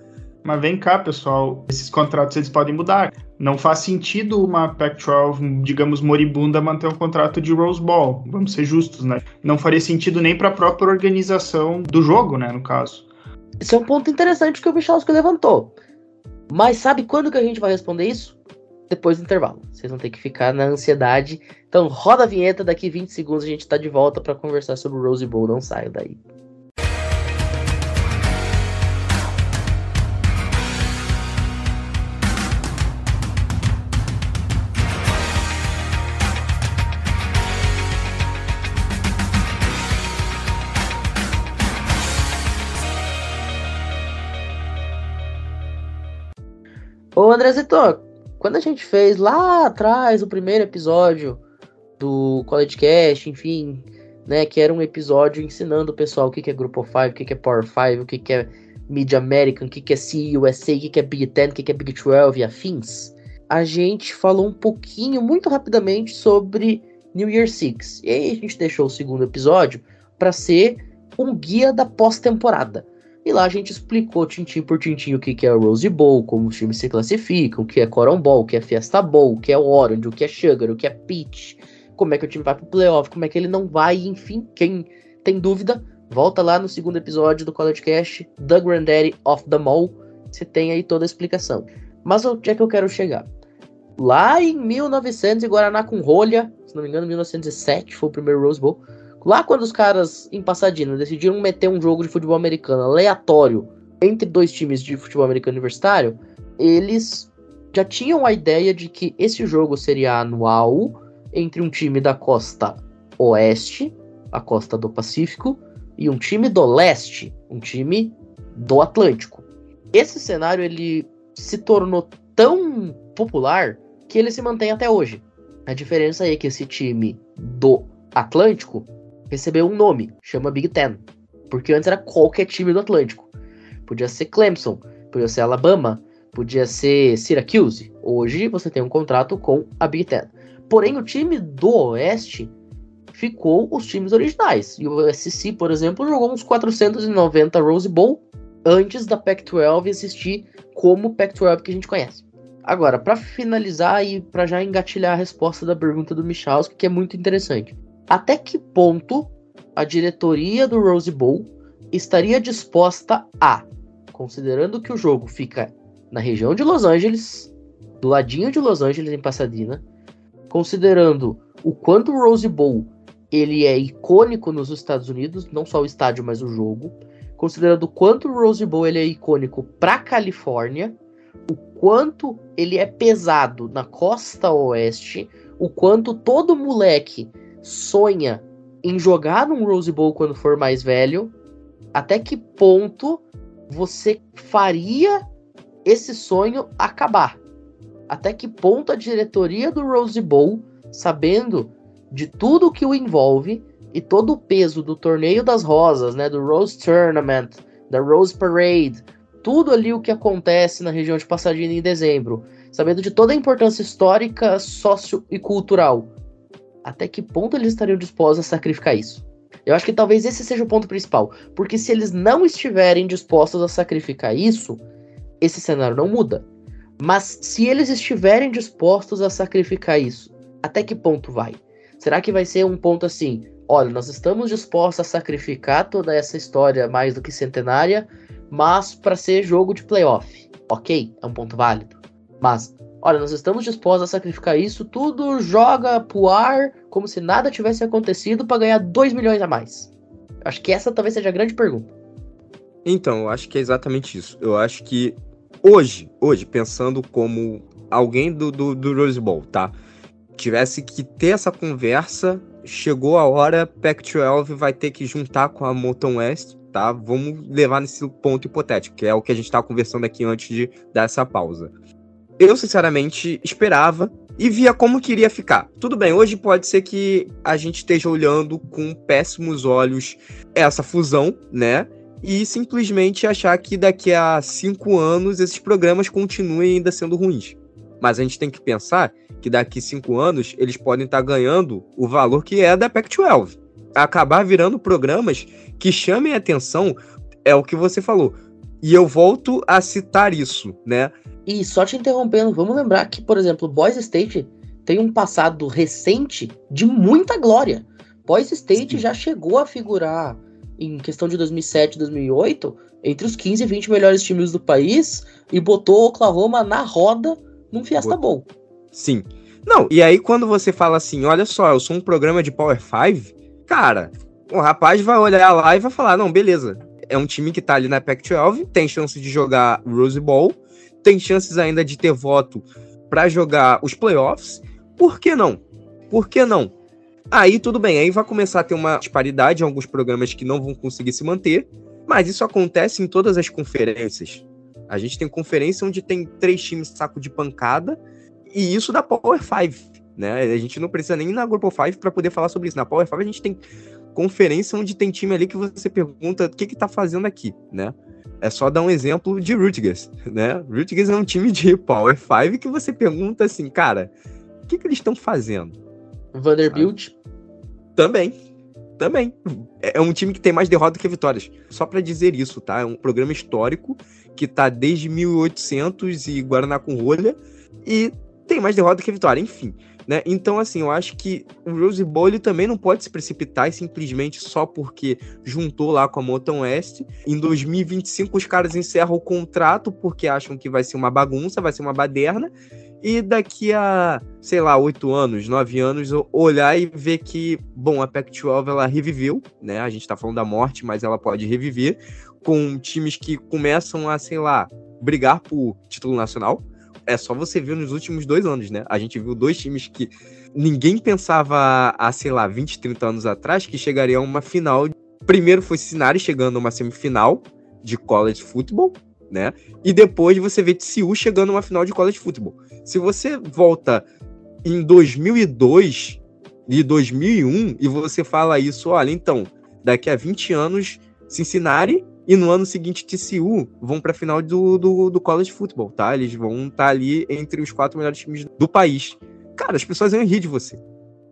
S4: Mas vem cá, pessoal, esses contratos eles podem mudar. Não faz sentido uma Pac-12, digamos, moribunda manter um contrato de Rose Bowl. Vamos ser justos, né? Não faria sentido nem para a própria organização do jogo, né, no caso.
S2: Esse é um ponto interessante que o Michalski levantou. Mas sabe quando que a gente vai responder isso? Depois do intervalo. Vocês vão ter que ficar na ansiedade. Então roda a vinheta, daqui 20 segundos a gente tá de volta para conversar sobre o Rose Bowl. Não saio daí. Ô André Zito, quando a gente fez lá atrás o primeiro episódio do College Cast, enfim, né, que era um episódio ensinando o pessoal o que, que é Grupo 5, o que, que é Power 5, o que, que é Mid American, o que, que é CUSA, o que, que é Big Ten, o que, que é Big 12 e afins, a gente falou um pouquinho, muito rapidamente, sobre New Year Six. E aí a gente deixou o segundo episódio para ser um guia da pós-temporada. E lá a gente explicou tintim por tintim o que, que é Rose Bowl, como os times se classificam, o que é Coron Bowl, o que é Fiesta Bowl, o que é Orange, o que é Sugar, o que é Peach, como é que o time vai pro playoff, como é que ele não vai, enfim, quem tem dúvida, volta lá no segundo episódio do College Cast, The Granddaddy of the Mall, você tem aí toda a explicação. Mas onde é que eu quero chegar? Lá em 1900, em Guaraná com rolha, se não me engano, 1907 foi o primeiro Rose Bowl, Lá quando os caras em Pasadena decidiram meter um jogo de futebol americano aleatório entre dois times de futebol americano universitário, eles já tinham a ideia de que esse jogo seria anual entre um time da costa oeste, a costa do Pacífico, e um time do leste, um time do Atlântico. Esse cenário ele se tornou tão popular que ele se mantém até hoje. A diferença é que esse time do Atlântico recebeu um nome, chama Big Ten. Porque antes era qualquer time do Atlântico. Podia ser Clemson, podia ser Alabama, podia ser Syracuse. Hoje você tem um contrato com a Big Ten. Porém, o time do Oeste ficou os times originais. E o SC, por exemplo, jogou uns 490 Rose Bowl antes da Pac-12 existir como Pac-12 que a gente conhece. Agora, para finalizar e para já engatilhar a resposta da pergunta do Michalski, que é muito interessante até que ponto a diretoria do Rose Bowl estaria disposta a, considerando que o jogo fica na região de Los Angeles, do ladinho de Los Angeles em Pasadena, considerando o quanto o Rose Bowl ele é icônico nos Estados Unidos, não só o estádio, mas o jogo, considerando o quanto o Rose Bowl ele é icônico para Califórnia, o quanto ele é pesado na costa oeste, o quanto todo moleque sonha em jogar num Rose Bowl quando for mais velho, até que ponto você faria esse sonho acabar? Até que ponto a diretoria do Rose Bowl, sabendo de tudo que o envolve e todo o peso do torneio das rosas, né, do Rose Tournament, da Rose Parade, tudo ali o que acontece na região de Pasadena em dezembro, sabendo de toda a importância histórica, sócio e cultural, até que ponto eles estariam dispostos a sacrificar isso? Eu acho que talvez esse seja o ponto principal. Porque se eles não estiverem dispostos a sacrificar isso, esse cenário não muda. Mas se eles estiverem dispostos a sacrificar isso, até que ponto vai? Será que vai ser um ponto assim? Olha, nós estamos dispostos a sacrificar toda essa história mais do que centenária, mas para ser jogo de playoff. Ok, é um ponto válido. Mas olha, nós estamos dispostos a sacrificar isso, tudo joga pro ar como se nada tivesse acontecido para ganhar 2 milhões a mais. Acho que essa talvez seja a grande pergunta.
S3: Então, eu acho que é exatamente isso. Eu acho que hoje, hoje, pensando como alguém do, do, do Rose Bowl, tá? Tivesse que ter essa conversa, chegou a hora, Pac-12 vai ter que juntar com a Mountain West, tá? Vamos levar nesse ponto hipotético, que é o que a gente estava conversando aqui antes de dar essa pausa eu sinceramente esperava e via como queria ficar. Tudo bem, hoje pode ser que a gente esteja olhando com péssimos olhos essa fusão, né? E simplesmente achar que daqui a cinco anos esses programas continuem ainda sendo ruins. Mas a gente tem que pensar que daqui cinco anos eles podem estar ganhando o valor que é da Pac-12. Acabar virando programas que chamem atenção é o que você falou E eu volto a citar isso, né?
S2: E só te interrompendo, vamos lembrar que, por exemplo, Boys State tem um passado recente de muita glória. Boys State Sim. já chegou a figurar em questão de 2007, 2008, entre os 15 e 20 melhores times do país e botou Oklahoma na roda num Fiesta Bowl.
S3: Sim. Não, e aí quando você fala assim, olha só, eu sou um programa de Power 5, cara, o rapaz vai olhar lá e vai falar, não, beleza, é um time que tá ali na Pac-12, tem chance de jogar Rose Bowl, tem chances ainda de ter voto para jogar os playoffs, por que não? Por que não? Aí tudo bem, aí vai começar a ter uma disparidade em alguns programas que não vão conseguir se manter, mas isso acontece em todas as conferências. A gente tem conferência onde tem três times saco de pancada, e isso da Power 5, né? A gente não precisa nem ir na Grupo 5 para poder falar sobre isso. Na Power 5 a gente tem conferência onde tem time ali que você pergunta o que que tá fazendo aqui, né? É só dar um exemplo de Rutgers, (laughs) né? Rutgers é um time de Power 5 que você pergunta assim, cara, o que que eles estão fazendo?
S2: Vanderbilt?
S3: Também. Também. É, é um time que tem mais derrotas que vitórias. Só para dizer isso, tá? É um programa histórico que tá desde 1800 e Guaraná com rolha e tem mais derrota que vitória, enfim. Né? Então, assim, eu acho que o Rose Bowl também não pode se precipitar simplesmente só porque juntou lá com a Mountain West. Em 2025, os caras encerram o contrato porque acham que vai ser uma bagunça, vai ser uma baderna. E daqui a, sei lá, oito anos, nove anos, olhar e ver que, bom, a Pac-12 ela reviveu, né? A gente tá falando da morte, mas ela pode reviver com times que começam a, sei lá, brigar por título nacional é só você ver nos últimos dois anos, né? A gente viu dois times que ninguém pensava há, sei lá, 20, 30 anos atrás que chegariam a uma final. Primeiro foi Cincinnati chegando a uma semifinal de college football, né? E depois você vê TCU chegando a uma final de college football. Se você volta em 2002 e 2001 e você fala isso, olha, então, daqui a 20 anos Cincinnati e no ano seguinte, TCU vão para a final do, do, do, college football, tá? Eles vão estar tá ali entre os quatro melhores times do país. Cara, as pessoas iam rir de você.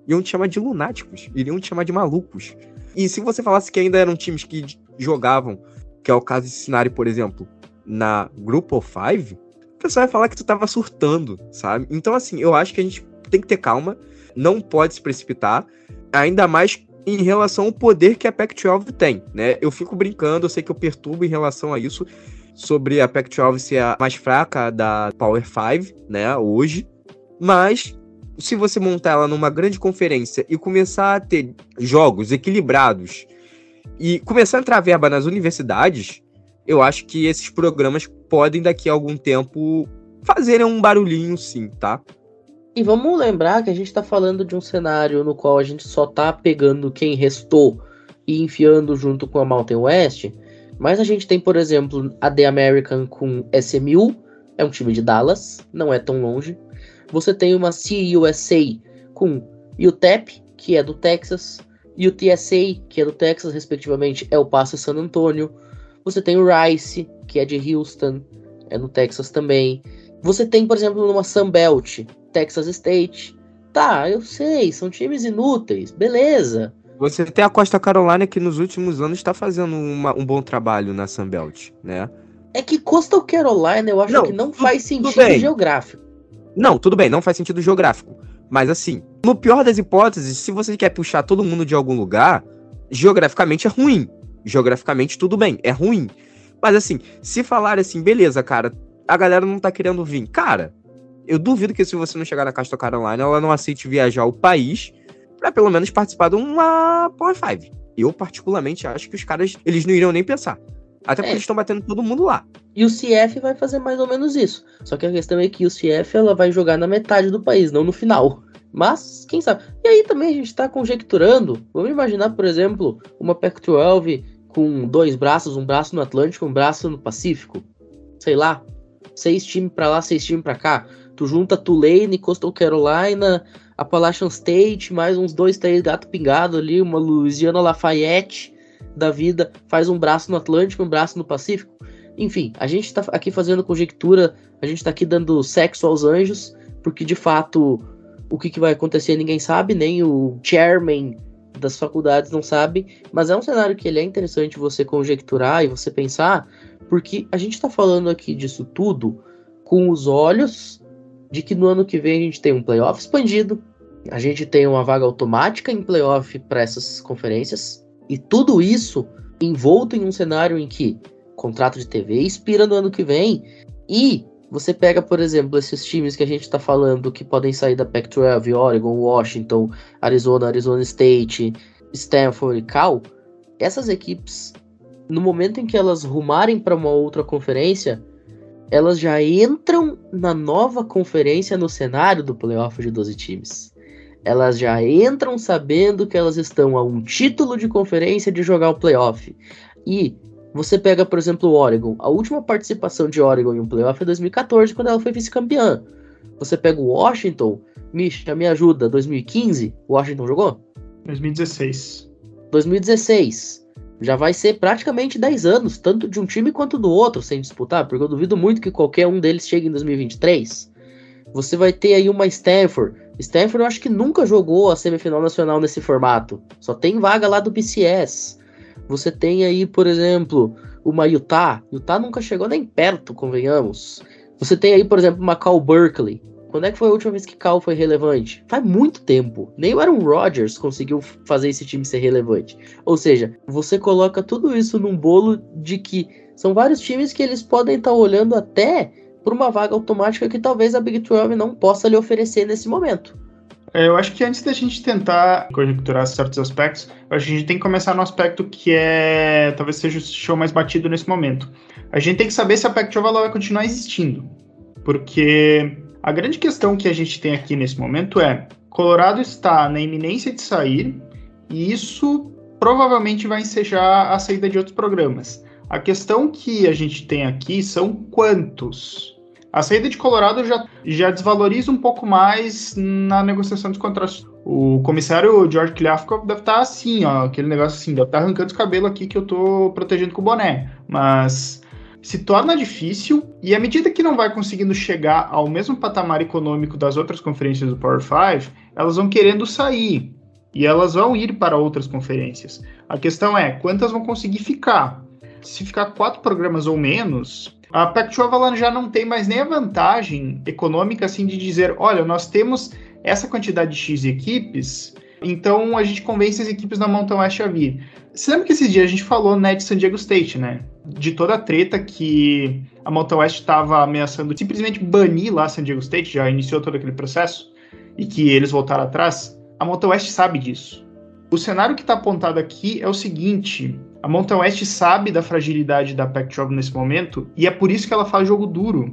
S3: Iam te chamar de lunáticos, iriam te chamar de malucos. E se você falasse que ainda eram times que jogavam, que é o caso de Cincinnati, por exemplo, na Group of Five, o pessoal ia falar que tu tava surtando, sabe? Então, assim, eu acho que a gente tem que ter calma, não pode se precipitar, ainda mais em relação ao poder que a Pac-12 tem, né? Eu fico brincando, eu sei que eu perturbo em relação a isso, sobre a Pac-12 ser a mais fraca da Power 5, né, hoje, mas se você montar ela numa grande conferência e começar a ter jogos equilibrados e começar a entrar verba nas universidades, eu acho que esses programas podem daqui a algum tempo fazerem um barulhinho sim, tá?
S2: E vamos lembrar que a gente está falando de um cenário no qual a gente só está pegando quem restou e enfiando junto com a Mountain West. Mas a gente tem, por exemplo, a The American com SMU, é um time de Dallas, não é tão longe. Você tem uma CUSA com UTEP, que é do Texas, UTSA, que é do Texas, respectivamente, é o Paso e San Antonio. Você tem o Rice, que é de Houston, é no Texas também. Você tem, por exemplo, numa Sunbelt, Texas State. Tá, eu sei, são times inúteis, beleza.
S3: Você tem a Costa Carolina que nos últimos anos está fazendo uma, um bom trabalho na Sunbelt, né?
S2: É que Coastal Carolina eu acho não, que não faz sentido geográfico.
S3: Não, tudo bem, não faz sentido geográfico. Mas assim, no pior das hipóteses, se você quer puxar todo mundo de algum lugar, geograficamente é ruim. Geograficamente tudo bem, é ruim. Mas assim, se falar assim, beleza, cara, a galera não tá querendo vir. Cara, eu duvido que se você não chegar na Casta Carolina, ela não aceite viajar o país para pelo menos participar de uma Power 5. Eu, particularmente, acho que os caras, eles não iriam nem pensar. Até porque é. eles estão batendo todo mundo lá.
S2: E o CF vai fazer mais ou menos isso. Só que a questão é que o CF ela vai jogar na metade do país, não no final. Mas, quem sabe? E aí também a gente está conjecturando. Vamos imaginar, por exemplo, uma Pac-12 com dois braços, um braço no Atlântico, um braço no Pacífico. Sei lá. Seis times para lá, seis times para cá. Tu junta Tulane, Coastal Carolina, Appalachian State, mais uns dois, três gato pingado ali, uma Louisiana Lafayette da vida, faz um braço no Atlântico, um braço no Pacífico. Enfim, a gente tá aqui fazendo conjectura, a gente tá aqui dando sexo aos anjos, porque de fato o que, que vai acontecer ninguém sabe, nem o chairman das faculdades não sabe, mas é um cenário que ele é interessante você conjecturar e você pensar, Porque a gente está falando aqui disso tudo com os olhos de que no ano que vem a gente tem um playoff expandido, a gente tem uma vaga automática em playoff para essas conferências, e tudo isso envolto em um cenário em que contrato de TV expira no ano que vem, e você pega, por exemplo, esses times que a gente está falando que podem sair da Pac-12, Oregon, Washington, Arizona, Arizona State, Stanford e Cal, essas equipes, no momento em que elas rumarem para uma outra conferência, elas já entram na nova conferência no cenário do playoff de 12 times. Elas já entram sabendo que elas estão a um título de conferência de jogar o playoff. E você pega, por exemplo, o Oregon. A última participação de Oregon em um playoff é 2014, quando ela foi vice-campeã. Você pega o Washington, Misha, me ajuda, 2015, o Washington jogou?
S4: 2016.
S2: 2016 já vai ser praticamente 10 anos, tanto de um time quanto do outro, sem disputar, porque eu duvido muito que qualquer um deles chegue em 2023. Você vai ter aí uma Stanford. Stanford eu acho que nunca jogou a semifinal nacional nesse formato. Só tem vaga lá do BCS. Você tem aí, por exemplo, uma Utah. Utah nunca chegou nem perto, convenhamos. Você tem aí, por exemplo, uma Cal Berkeley. Quando é que foi a última vez que Cal foi relevante? Faz muito tempo. Nem o Aaron Rodgers conseguiu fazer esse time ser relevante. Ou seja, você coloca tudo isso num bolo de que são vários times que eles podem estar tá olhando até por uma vaga automática que talvez a Big 12 não possa lhe oferecer nesse momento.
S4: É, eu acho que antes da gente tentar conjecturar certos aspectos, a gente tem que começar no aspecto que é talvez seja o show mais batido nesse momento. A gente tem que saber se a Pac-12 vai continuar existindo, porque a grande questão que a gente tem aqui nesse momento é: Colorado está na iminência de sair, e isso provavelmente vai ensejar a saída de outros programas. A questão que a gente tem aqui são quantos. A saída de Colorado já, já desvaloriza um pouco mais na negociação dos contratos. O comissário George Kliavkov deve estar assim, ó, aquele negócio assim, deve estar arrancando os cabelos aqui que eu tô protegendo com o boné. Mas se torna difícil e à medida que não vai conseguindo chegar ao mesmo patamar econômico das outras conferências do Power 5, elas vão querendo sair e elas vão ir para outras conferências. A questão é quantas vão conseguir ficar. Se ficar quatro programas ou menos, a Pac-12 já não tem mais nem a vantagem econômica assim de dizer, olha, nós temos essa quantidade de X equipes, então a gente convence as equipes da Mountain West a vir. Você lembra que esses dias a gente falou né, de San Diego State, né? De toda a treta que a Mountain West estava ameaçando simplesmente banir lá San Diego State, já iniciou todo aquele processo, e que eles voltaram atrás. A Mountain West sabe disso. O cenário que está apontado aqui é o seguinte: a Mountain West sabe da fragilidade da Pac-12 nesse momento e é por isso que ela faz jogo duro.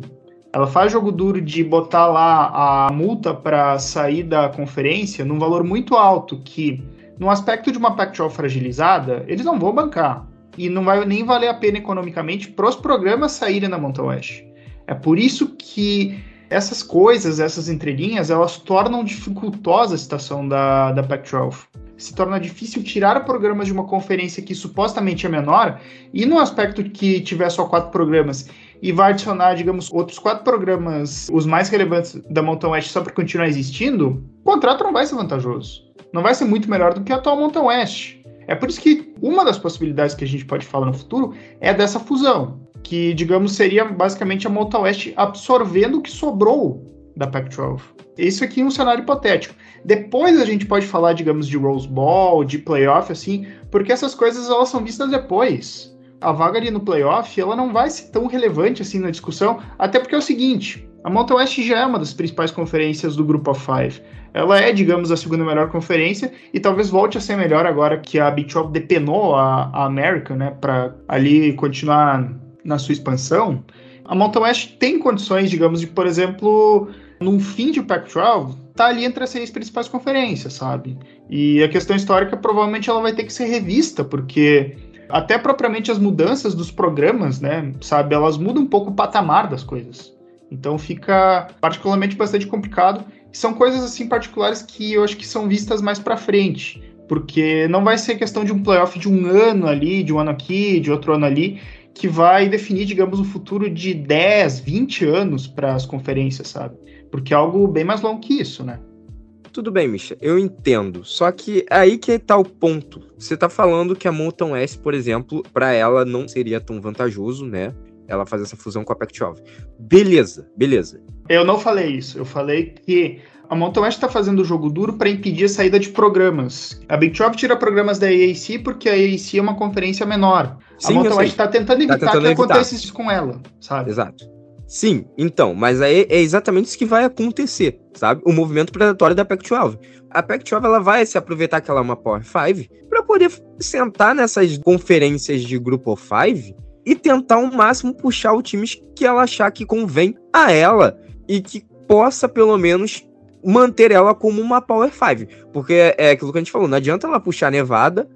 S4: Ela faz jogo duro de botar lá a multa para sair da conferência num valor muito alto que, no aspecto de uma Pac-12 fragilizada, eles não vão bancar. E não vai nem valer a pena economicamente para os programas saírem da Mountain West. É por isso que essas coisas, essas entrelinhas, elas tornam dificultosa a situação da, da Pac-12 se torna difícil tirar programas de uma conferência que supostamente é menor e no aspecto que tiver só quatro programas e vai adicionar, digamos, outros quatro programas, os mais relevantes da Mountain West só para continuar existindo, o contrato não vai ser vantajoso. Não vai ser muito melhor do que a atual Mountain West. É por isso que uma das possibilidades que a gente pode falar no futuro é dessa fusão, que, digamos, seria basicamente a Mountain West absorvendo o que sobrou da Pac-12. Isso aqui é um cenário hipotético. Depois a gente pode falar, digamos, de Rose Bowl, de playoff, assim, porque essas coisas elas são vistas depois. A vaga ali no playoff, ela não vai ser tão relevante assim na discussão, até porque é o seguinte, a Mountain West já é uma das principais conferências do Grupo of Five. Ela é, digamos, a segunda melhor conferência e talvez volte a ser melhor agora que a Big 12 depenou a, a né, para ali continuar na sua expansão. A Mountain West tem condições, digamos, de, por exemplo, num fim de Pac-12, tá ali entre as seis principais conferências, sabe? E a questão histórica provavelmente ela vai ter que ser revista, porque até propriamente as mudanças dos programas, né, sabe, elas mudam um pouco o patamar das coisas. Então fica particularmente bastante complicado. São coisas assim particulares que eu acho que são vistas mais para frente, porque não vai ser questão de um playoff de um ano ali, de um ano aqui, de outro ano ali, que vai definir, digamos, o futuro de 10, 20 anos para as conferências, sabe? Porque é algo bem mais longo que isso, né?
S3: Tudo bem, Misha, eu entendo. Só que aí que tá o ponto. Você tá falando que a Mountain West, por exemplo, para ela não seria tão vantajoso, né? Ela fazer essa fusão com a Pac-12. Beleza, beleza.
S4: Eu não falei isso. Eu falei que a Mountain West está fazendo o jogo duro para impedir a saída de programas. A Big 12 tira programas da AAC porque a AAC é uma conferência menor.
S3: Sim,
S4: a Mountain West está tentando evitar
S3: Tá tentando
S4: que
S3: evitar.
S4: aconteça isso com ela, sabe?
S3: Exato. Sim, então, mas aí é exatamente isso que vai acontecer, sabe? O movimento predatório da Pac-12. A Pac-12 ela vai se aproveitar que ela é uma Power 5 para poder sentar nessas conferências de Grupo 5 e tentar ao máximo puxar os times que ela achar que convém a ela e que possa pelo menos manter ela como uma Power 5. Porque é aquilo que a gente falou, não adianta ela puxar Nevada,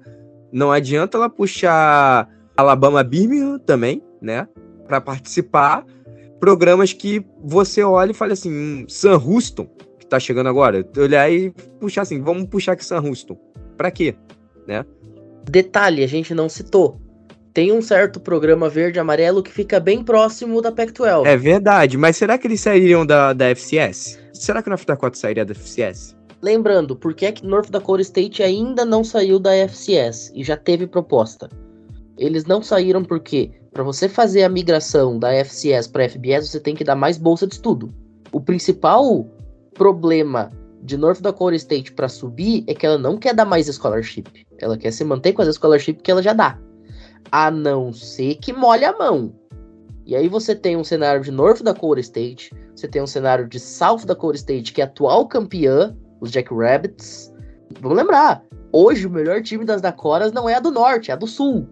S3: não adianta ela puxar Alabama Birmingham também, né? Para participar. Programas que você olha e fala assim, hum, Sam Houston, que tá chegando agora, olhar e puxar assim, vamos puxar aqui Sam Houston. Pra quê?
S2: Detalhe, a gente não citou. Tem um certo programa verde e amarelo que fica bem próximo da Pac-12.
S3: É verdade, mas será que eles sairiam da, da FCS? Será que o North Dakota sairia da FCS?
S2: Lembrando, por que é que North Dakota State ainda não saiu da FCS e já teve proposta? Eles não saíram porque, para você fazer a migração da FCS para FBS, você tem que dar mais bolsa de estudo. O principal problema de North Dakota State para subir é que ela não quer dar mais scholarship. Ela quer se manter com as scholarship que ela já dá. A não ser que molhe a mão. E aí você tem um cenário de North Dakota State, você tem um cenário de South Dakota State, que é atual campeã, os Jackrabbits. Vamos lembrar, hoje o melhor time das Dakotas não é a do Norte, é a do Sul.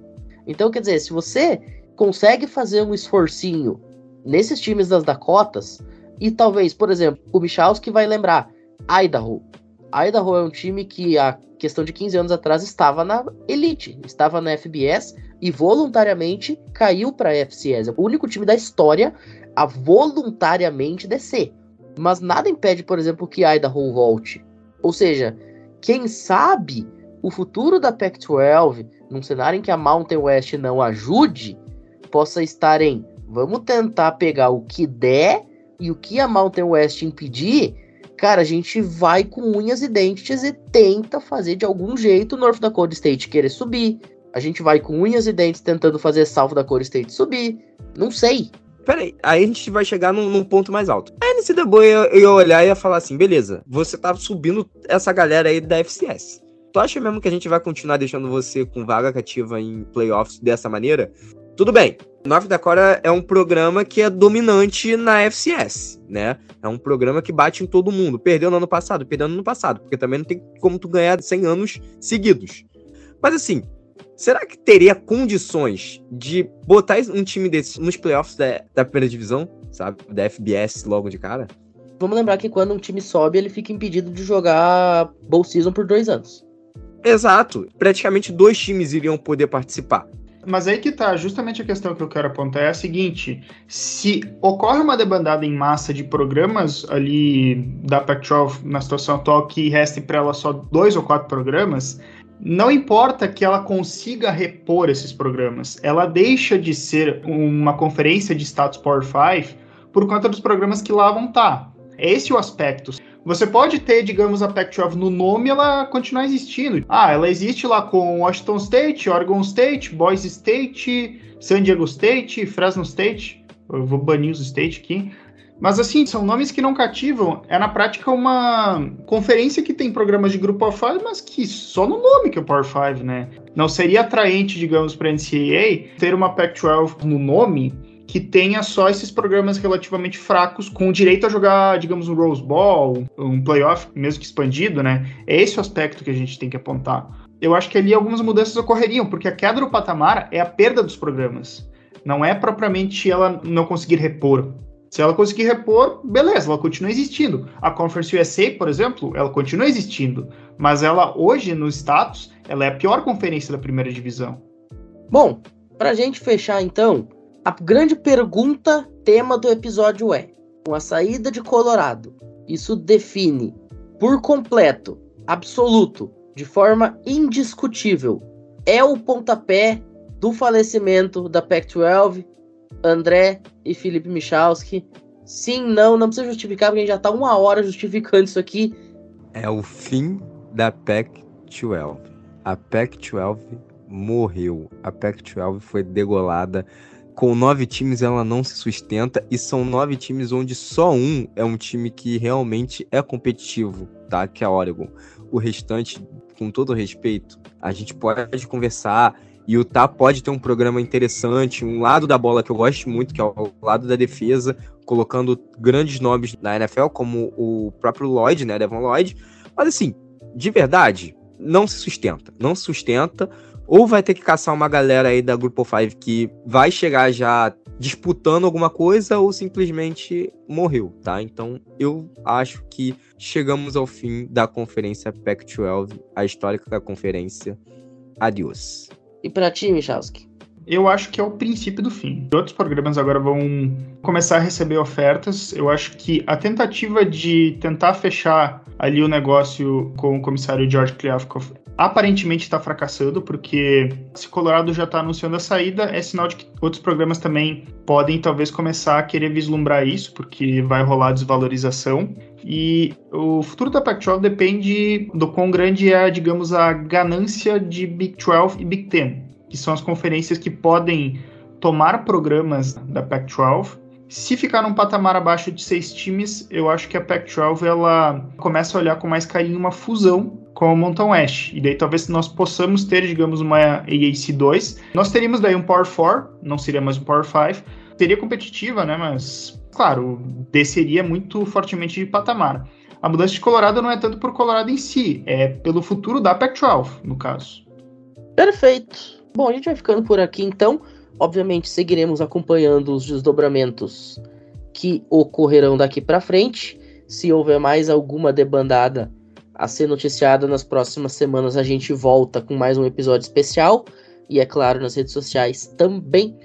S2: Então, quer dizer, se você consegue fazer um esforcinho nesses times das Dakotas, e talvez, por exemplo, o Michalski vai lembrar, Idaho. Idaho é um time que há questão de 15 anos atrás estava na elite, estava na FBS e voluntariamente caiu para a FCS. É o único time da história a voluntariamente descer. Mas nada impede, por exemplo, que Idaho volte. Ou seja, quem sabe o futuro da Pac-12, num cenário em que a Mountain West não ajude, possa estar em vamos tentar pegar o que der e o que a Mountain West impedir, cara, a gente vai com unhas e dentes e tenta fazer de algum jeito o North Dakota State querer subir. A gente vai com unhas e dentes tentando fazer South Dakota State subir. Não sei.
S3: Peraí, aí a gente vai chegar num, num ponto mais alto. A NCAA ia, ia olhar e ia falar assim, beleza, você tá subindo essa galera aí da FCS. Tu acha mesmo que a gente vai continuar deixando você com vaga cativa em playoffs dessa maneira? Tudo bem. North Dakota é um programa que é dominante na FCS, né? É um programa que bate em todo mundo. Perdeu no ano passado, perdeu no ano passado, porque também não tem como tu ganhar 100 anos seguidos. Mas assim, será que teria condições de botar um time desse nos playoffs da, da primeira divisão, sabe? Da FBS logo de cara?
S2: Vamos lembrar que quando um time sobe, ele fica impedido de jogar Bowl Season por dois anos.
S3: Exato. Praticamente dois times iriam poder participar.
S4: Mas aí que tá, justamente a questão que eu quero apontar é a seguinte: se ocorre uma debandada em massa de programas ali da Pac-12 na situação atual que restem para ela só dois ou quatro programas, não importa que ela consiga repor esses programas, ela deixa de ser uma conferência de status Power 5 por conta dos programas que lá vão estar. É esse o aspecto. Você pode ter, digamos, a Pac-12 no nome ela continuar existindo. Ah, ela existe lá com Washington State, Oregon State, Boise State, San Diego State, Fresno State. Eu vou banir os State aqui. Mas assim, são nomes que não cativam. É na prática uma conferência que tem programas de grupo of five, mas que só no nome que é o Power 5, né? Não seria atraente, digamos, para a NCAA ter uma Pac-12 no nome que tenha só esses programas relativamente fracos, com direito a jogar, digamos, um Rose Bowl, um playoff, mesmo que expandido, né? É esse o aspecto que a gente tem que apontar. Eu acho que ali algumas mudanças ocorreriam, porque a queda do patamar é a perda dos programas. Não é propriamente ela não conseguir repor. Se ela conseguir repor, beleza, ela continua existindo. A Conference USA, por exemplo, ela continua existindo, mas ela hoje no status, ela é a pior conferência da primeira divisão.
S2: Bom, pra gente fechar então, a grande pergunta, tema do episódio é: com a saída de Colorado, isso define por completo, absoluto, de forma indiscutível, é o pontapé do falecimento da Pac-12, André e Felipe Michalski. Sim, não, não precisa justificar, porque a gente já tá uma hora justificando isso aqui.
S3: É o fim da Pac-12. A Pac-12 morreu. A Pac-12 foi degolada. Com nove times ela não se sustenta e são nove times onde só um é um time que realmente é competitivo, tá? Que é a Oregon. O restante, com todo respeito, a gente pode conversar e o Tá pode ter um programa interessante, um lado da bola que eu gosto muito, que é o lado da defesa, colocando grandes nomes na NFL, como o próprio Lloyd, né, Devon Lloyd. Mas assim, de verdade, não se sustenta. Não se sustenta. Ou vai ter que caçar uma galera aí da Grupo 5 que vai chegar já disputando alguma coisa, ou simplesmente morreu, tá? Então eu acho que chegamos ao fim da conferência Pac-12, a histórica conferência. Adiós.
S2: E para ti, Michalski?
S4: Eu acho que é o princípio do fim. Outros programas agora vão começar a receber ofertas. Eu acho que a tentativa de tentar fechar ali o negócio com o comissário George Kliavkoff aparentemente está fracassando, porque se Colorado já está anunciando a saída, é sinal de que outros programas também podem talvez começar a querer vislumbrar isso, porque vai rolar desvalorização. E o futuro da Pac-12 depende do quão grande é, digamos, a ganância de Big 12 e Big 10 que são as conferências que podem tomar programas da Pac-12. Se ficar num patamar abaixo de seis times, eu acho que a Pac-12 ela começa a olhar com mais carinho uma fusão com o Mountain West. E daí talvez nós possamos ter, digamos, uma AAC 2. Nós teríamos daí um Power 4, não seria mais um Power 5. Seria competitiva, né? Mas, claro, desceria muito fortemente de patamar. A mudança de Colorado não é tanto por Colorado em si, é pelo futuro da Pac-12, no caso.
S2: Perfeito. Bom, a gente vai ficando por aqui então. Obviamente, seguiremos acompanhando os desdobramentos que ocorrerão daqui para frente. Se houver mais alguma debandada a ser noticiada nas próximas semanas, a gente volta com mais um episódio especial. E é claro, nas redes sociais também.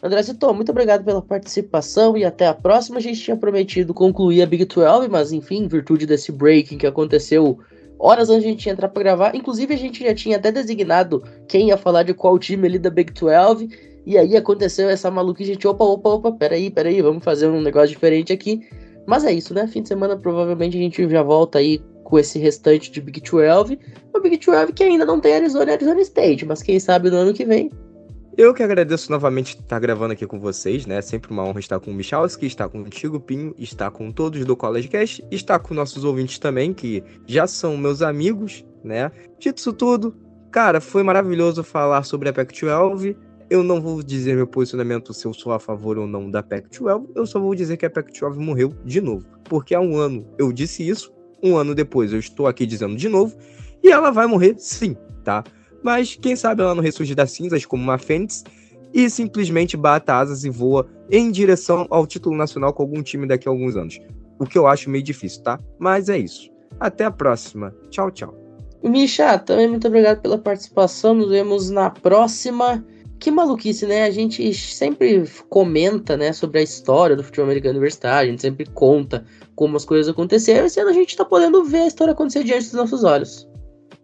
S2: André Citô, muito obrigado pela participação e até a próxima. A gente tinha prometido concluir a Big 12, mas enfim, em virtude desse breaking que aconteceu horas antes de a gente entrar para gravar. Inclusive, a gente já tinha até designado quem ia falar de qual time ali da Big 12. E aí aconteceu essa maluquice, gente, opa, opa, opa, peraí, peraí, vamos fazer um negócio diferente aqui. Mas é isso, né? Fim de semana provavelmente a gente já volta aí com esse restante de Big 12. O Big 12 que ainda não tem Arizona e Arizona State, mas quem sabe no ano que vem
S3: eu que agradeço novamente estar gravando aqui com vocês, né? Sempre uma honra estar com o Michalski, estar contigo, Pinho, estar com todos do College Cast, estar com nossos ouvintes também, que já são meus amigos, né? Dito isso tudo, cara, foi maravilhoso falar sobre a Pac-12. Eu não vou dizer meu posicionamento se eu sou a favor ou não da Pac-12, eu só vou dizer que a Pac-12 morreu de novo. Porque há um ano eu disse isso, um ano depois eu estou aqui dizendo de novo, e ela vai morrer sim, tá? mas quem sabe ela não ressurge das cinzas como uma fênix e simplesmente bata asas e voa em direção ao título nacional com algum time daqui a alguns anos. O que eu acho meio difícil, tá? Mas é isso. Até a próxima. Tchau, tchau.
S2: Misha, também muito obrigado pela participação. Nos vemos na próxima. Que maluquice, né? A gente sempre comenta, né, sobre a história do futebol americano universitário, a gente sempre conta como as coisas aconteceram, e esse ano a gente tá podendo ver a história acontecer diante dos nossos olhos.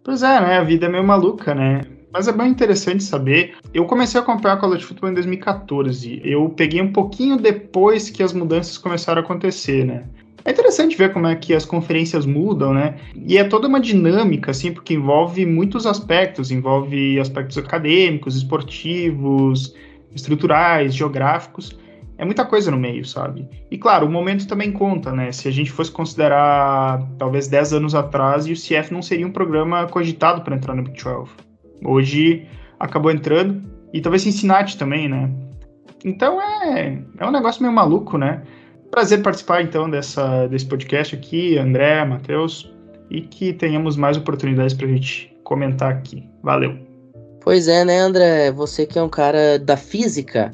S4: Pois é, né? A vida é meio maluca, né? Mas é bem interessante saber. Eu comecei a acompanhar a College Football em 2014. Eu peguei um pouquinho depois que as mudanças começaram a acontecer, né? É interessante ver como é que as conferências mudam, né? E é toda uma dinâmica, assim, porque envolve muitos aspectos, envolve aspectos acadêmicos, esportivos, estruturais, geográficos é muita coisa no meio, sabe? E claro, o momento também conta, né? Se a gente fosse considerar talvez 10 anos atrás, o CF não seria um programa cogitado para entrar no Big 12. Hoje acabou entrando, e talvez Cincinnati também, né? Então é, é um negócio meio maluco, né? Prazer participar então dessa, desse podcast aqui, André, Matheus, e que tenhamos mais oportunidades para a gente comentar aqui. Valeu!
S2: Pois é, né, André? Você que é um cara da física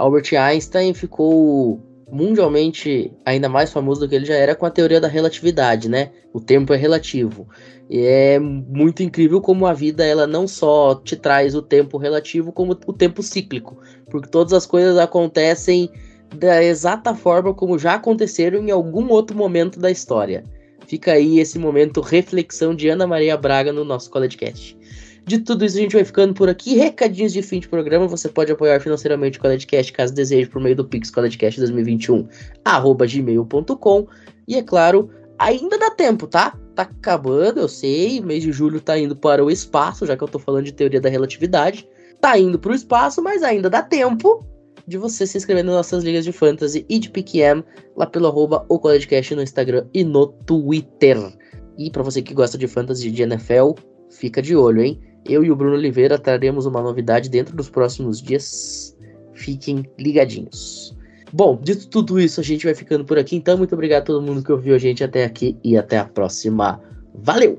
S2: Albert Einstein ficou mundialmente ainda mais famoso do que ele já era com a teoria da relatividade, né? O tempo é relativo. E é muito incrível como a vida ela não só te traz o tempo relativo, como o tempo cíclico, porque todas as coisas acontecem da exata forma como já aconteceram em algum outro momento da história. Fica aí esse momento reflexão de Ana Maria Braga no nosso CollegeCast. De tudo isso, a gente vai ficando por aqui. Recadinhos de fim de programa. Você pode apoiar financeiramente o CollegeCast caso deseje por meio do Pix CollegeCast 2021 arroba gmail.com. E é claro, ainda dá tempo, tá? tá acabando, eu sei. Mês de julho tá indo para o espaço, já que eu tô falando de teoria da relatividade. Tá indo para o espaço, mas ainda dá tempo de você se inscrever nas nossas ligas de fantasy e de PQM lá pelo arroba no Instagram e no Twitter. E para você que gosta de fantasy de NFL, fica de olho, hein? Eu e o Bruno Oliveira traremos uma novidade dentro dos próximos dias. Fiquem ligadinhos. Bom, dito tudo isso, a gente vai ficando por aqui. Então, muito obrigado a todo mundo que ouviu a gente até aqui e até a próxima. Valeu!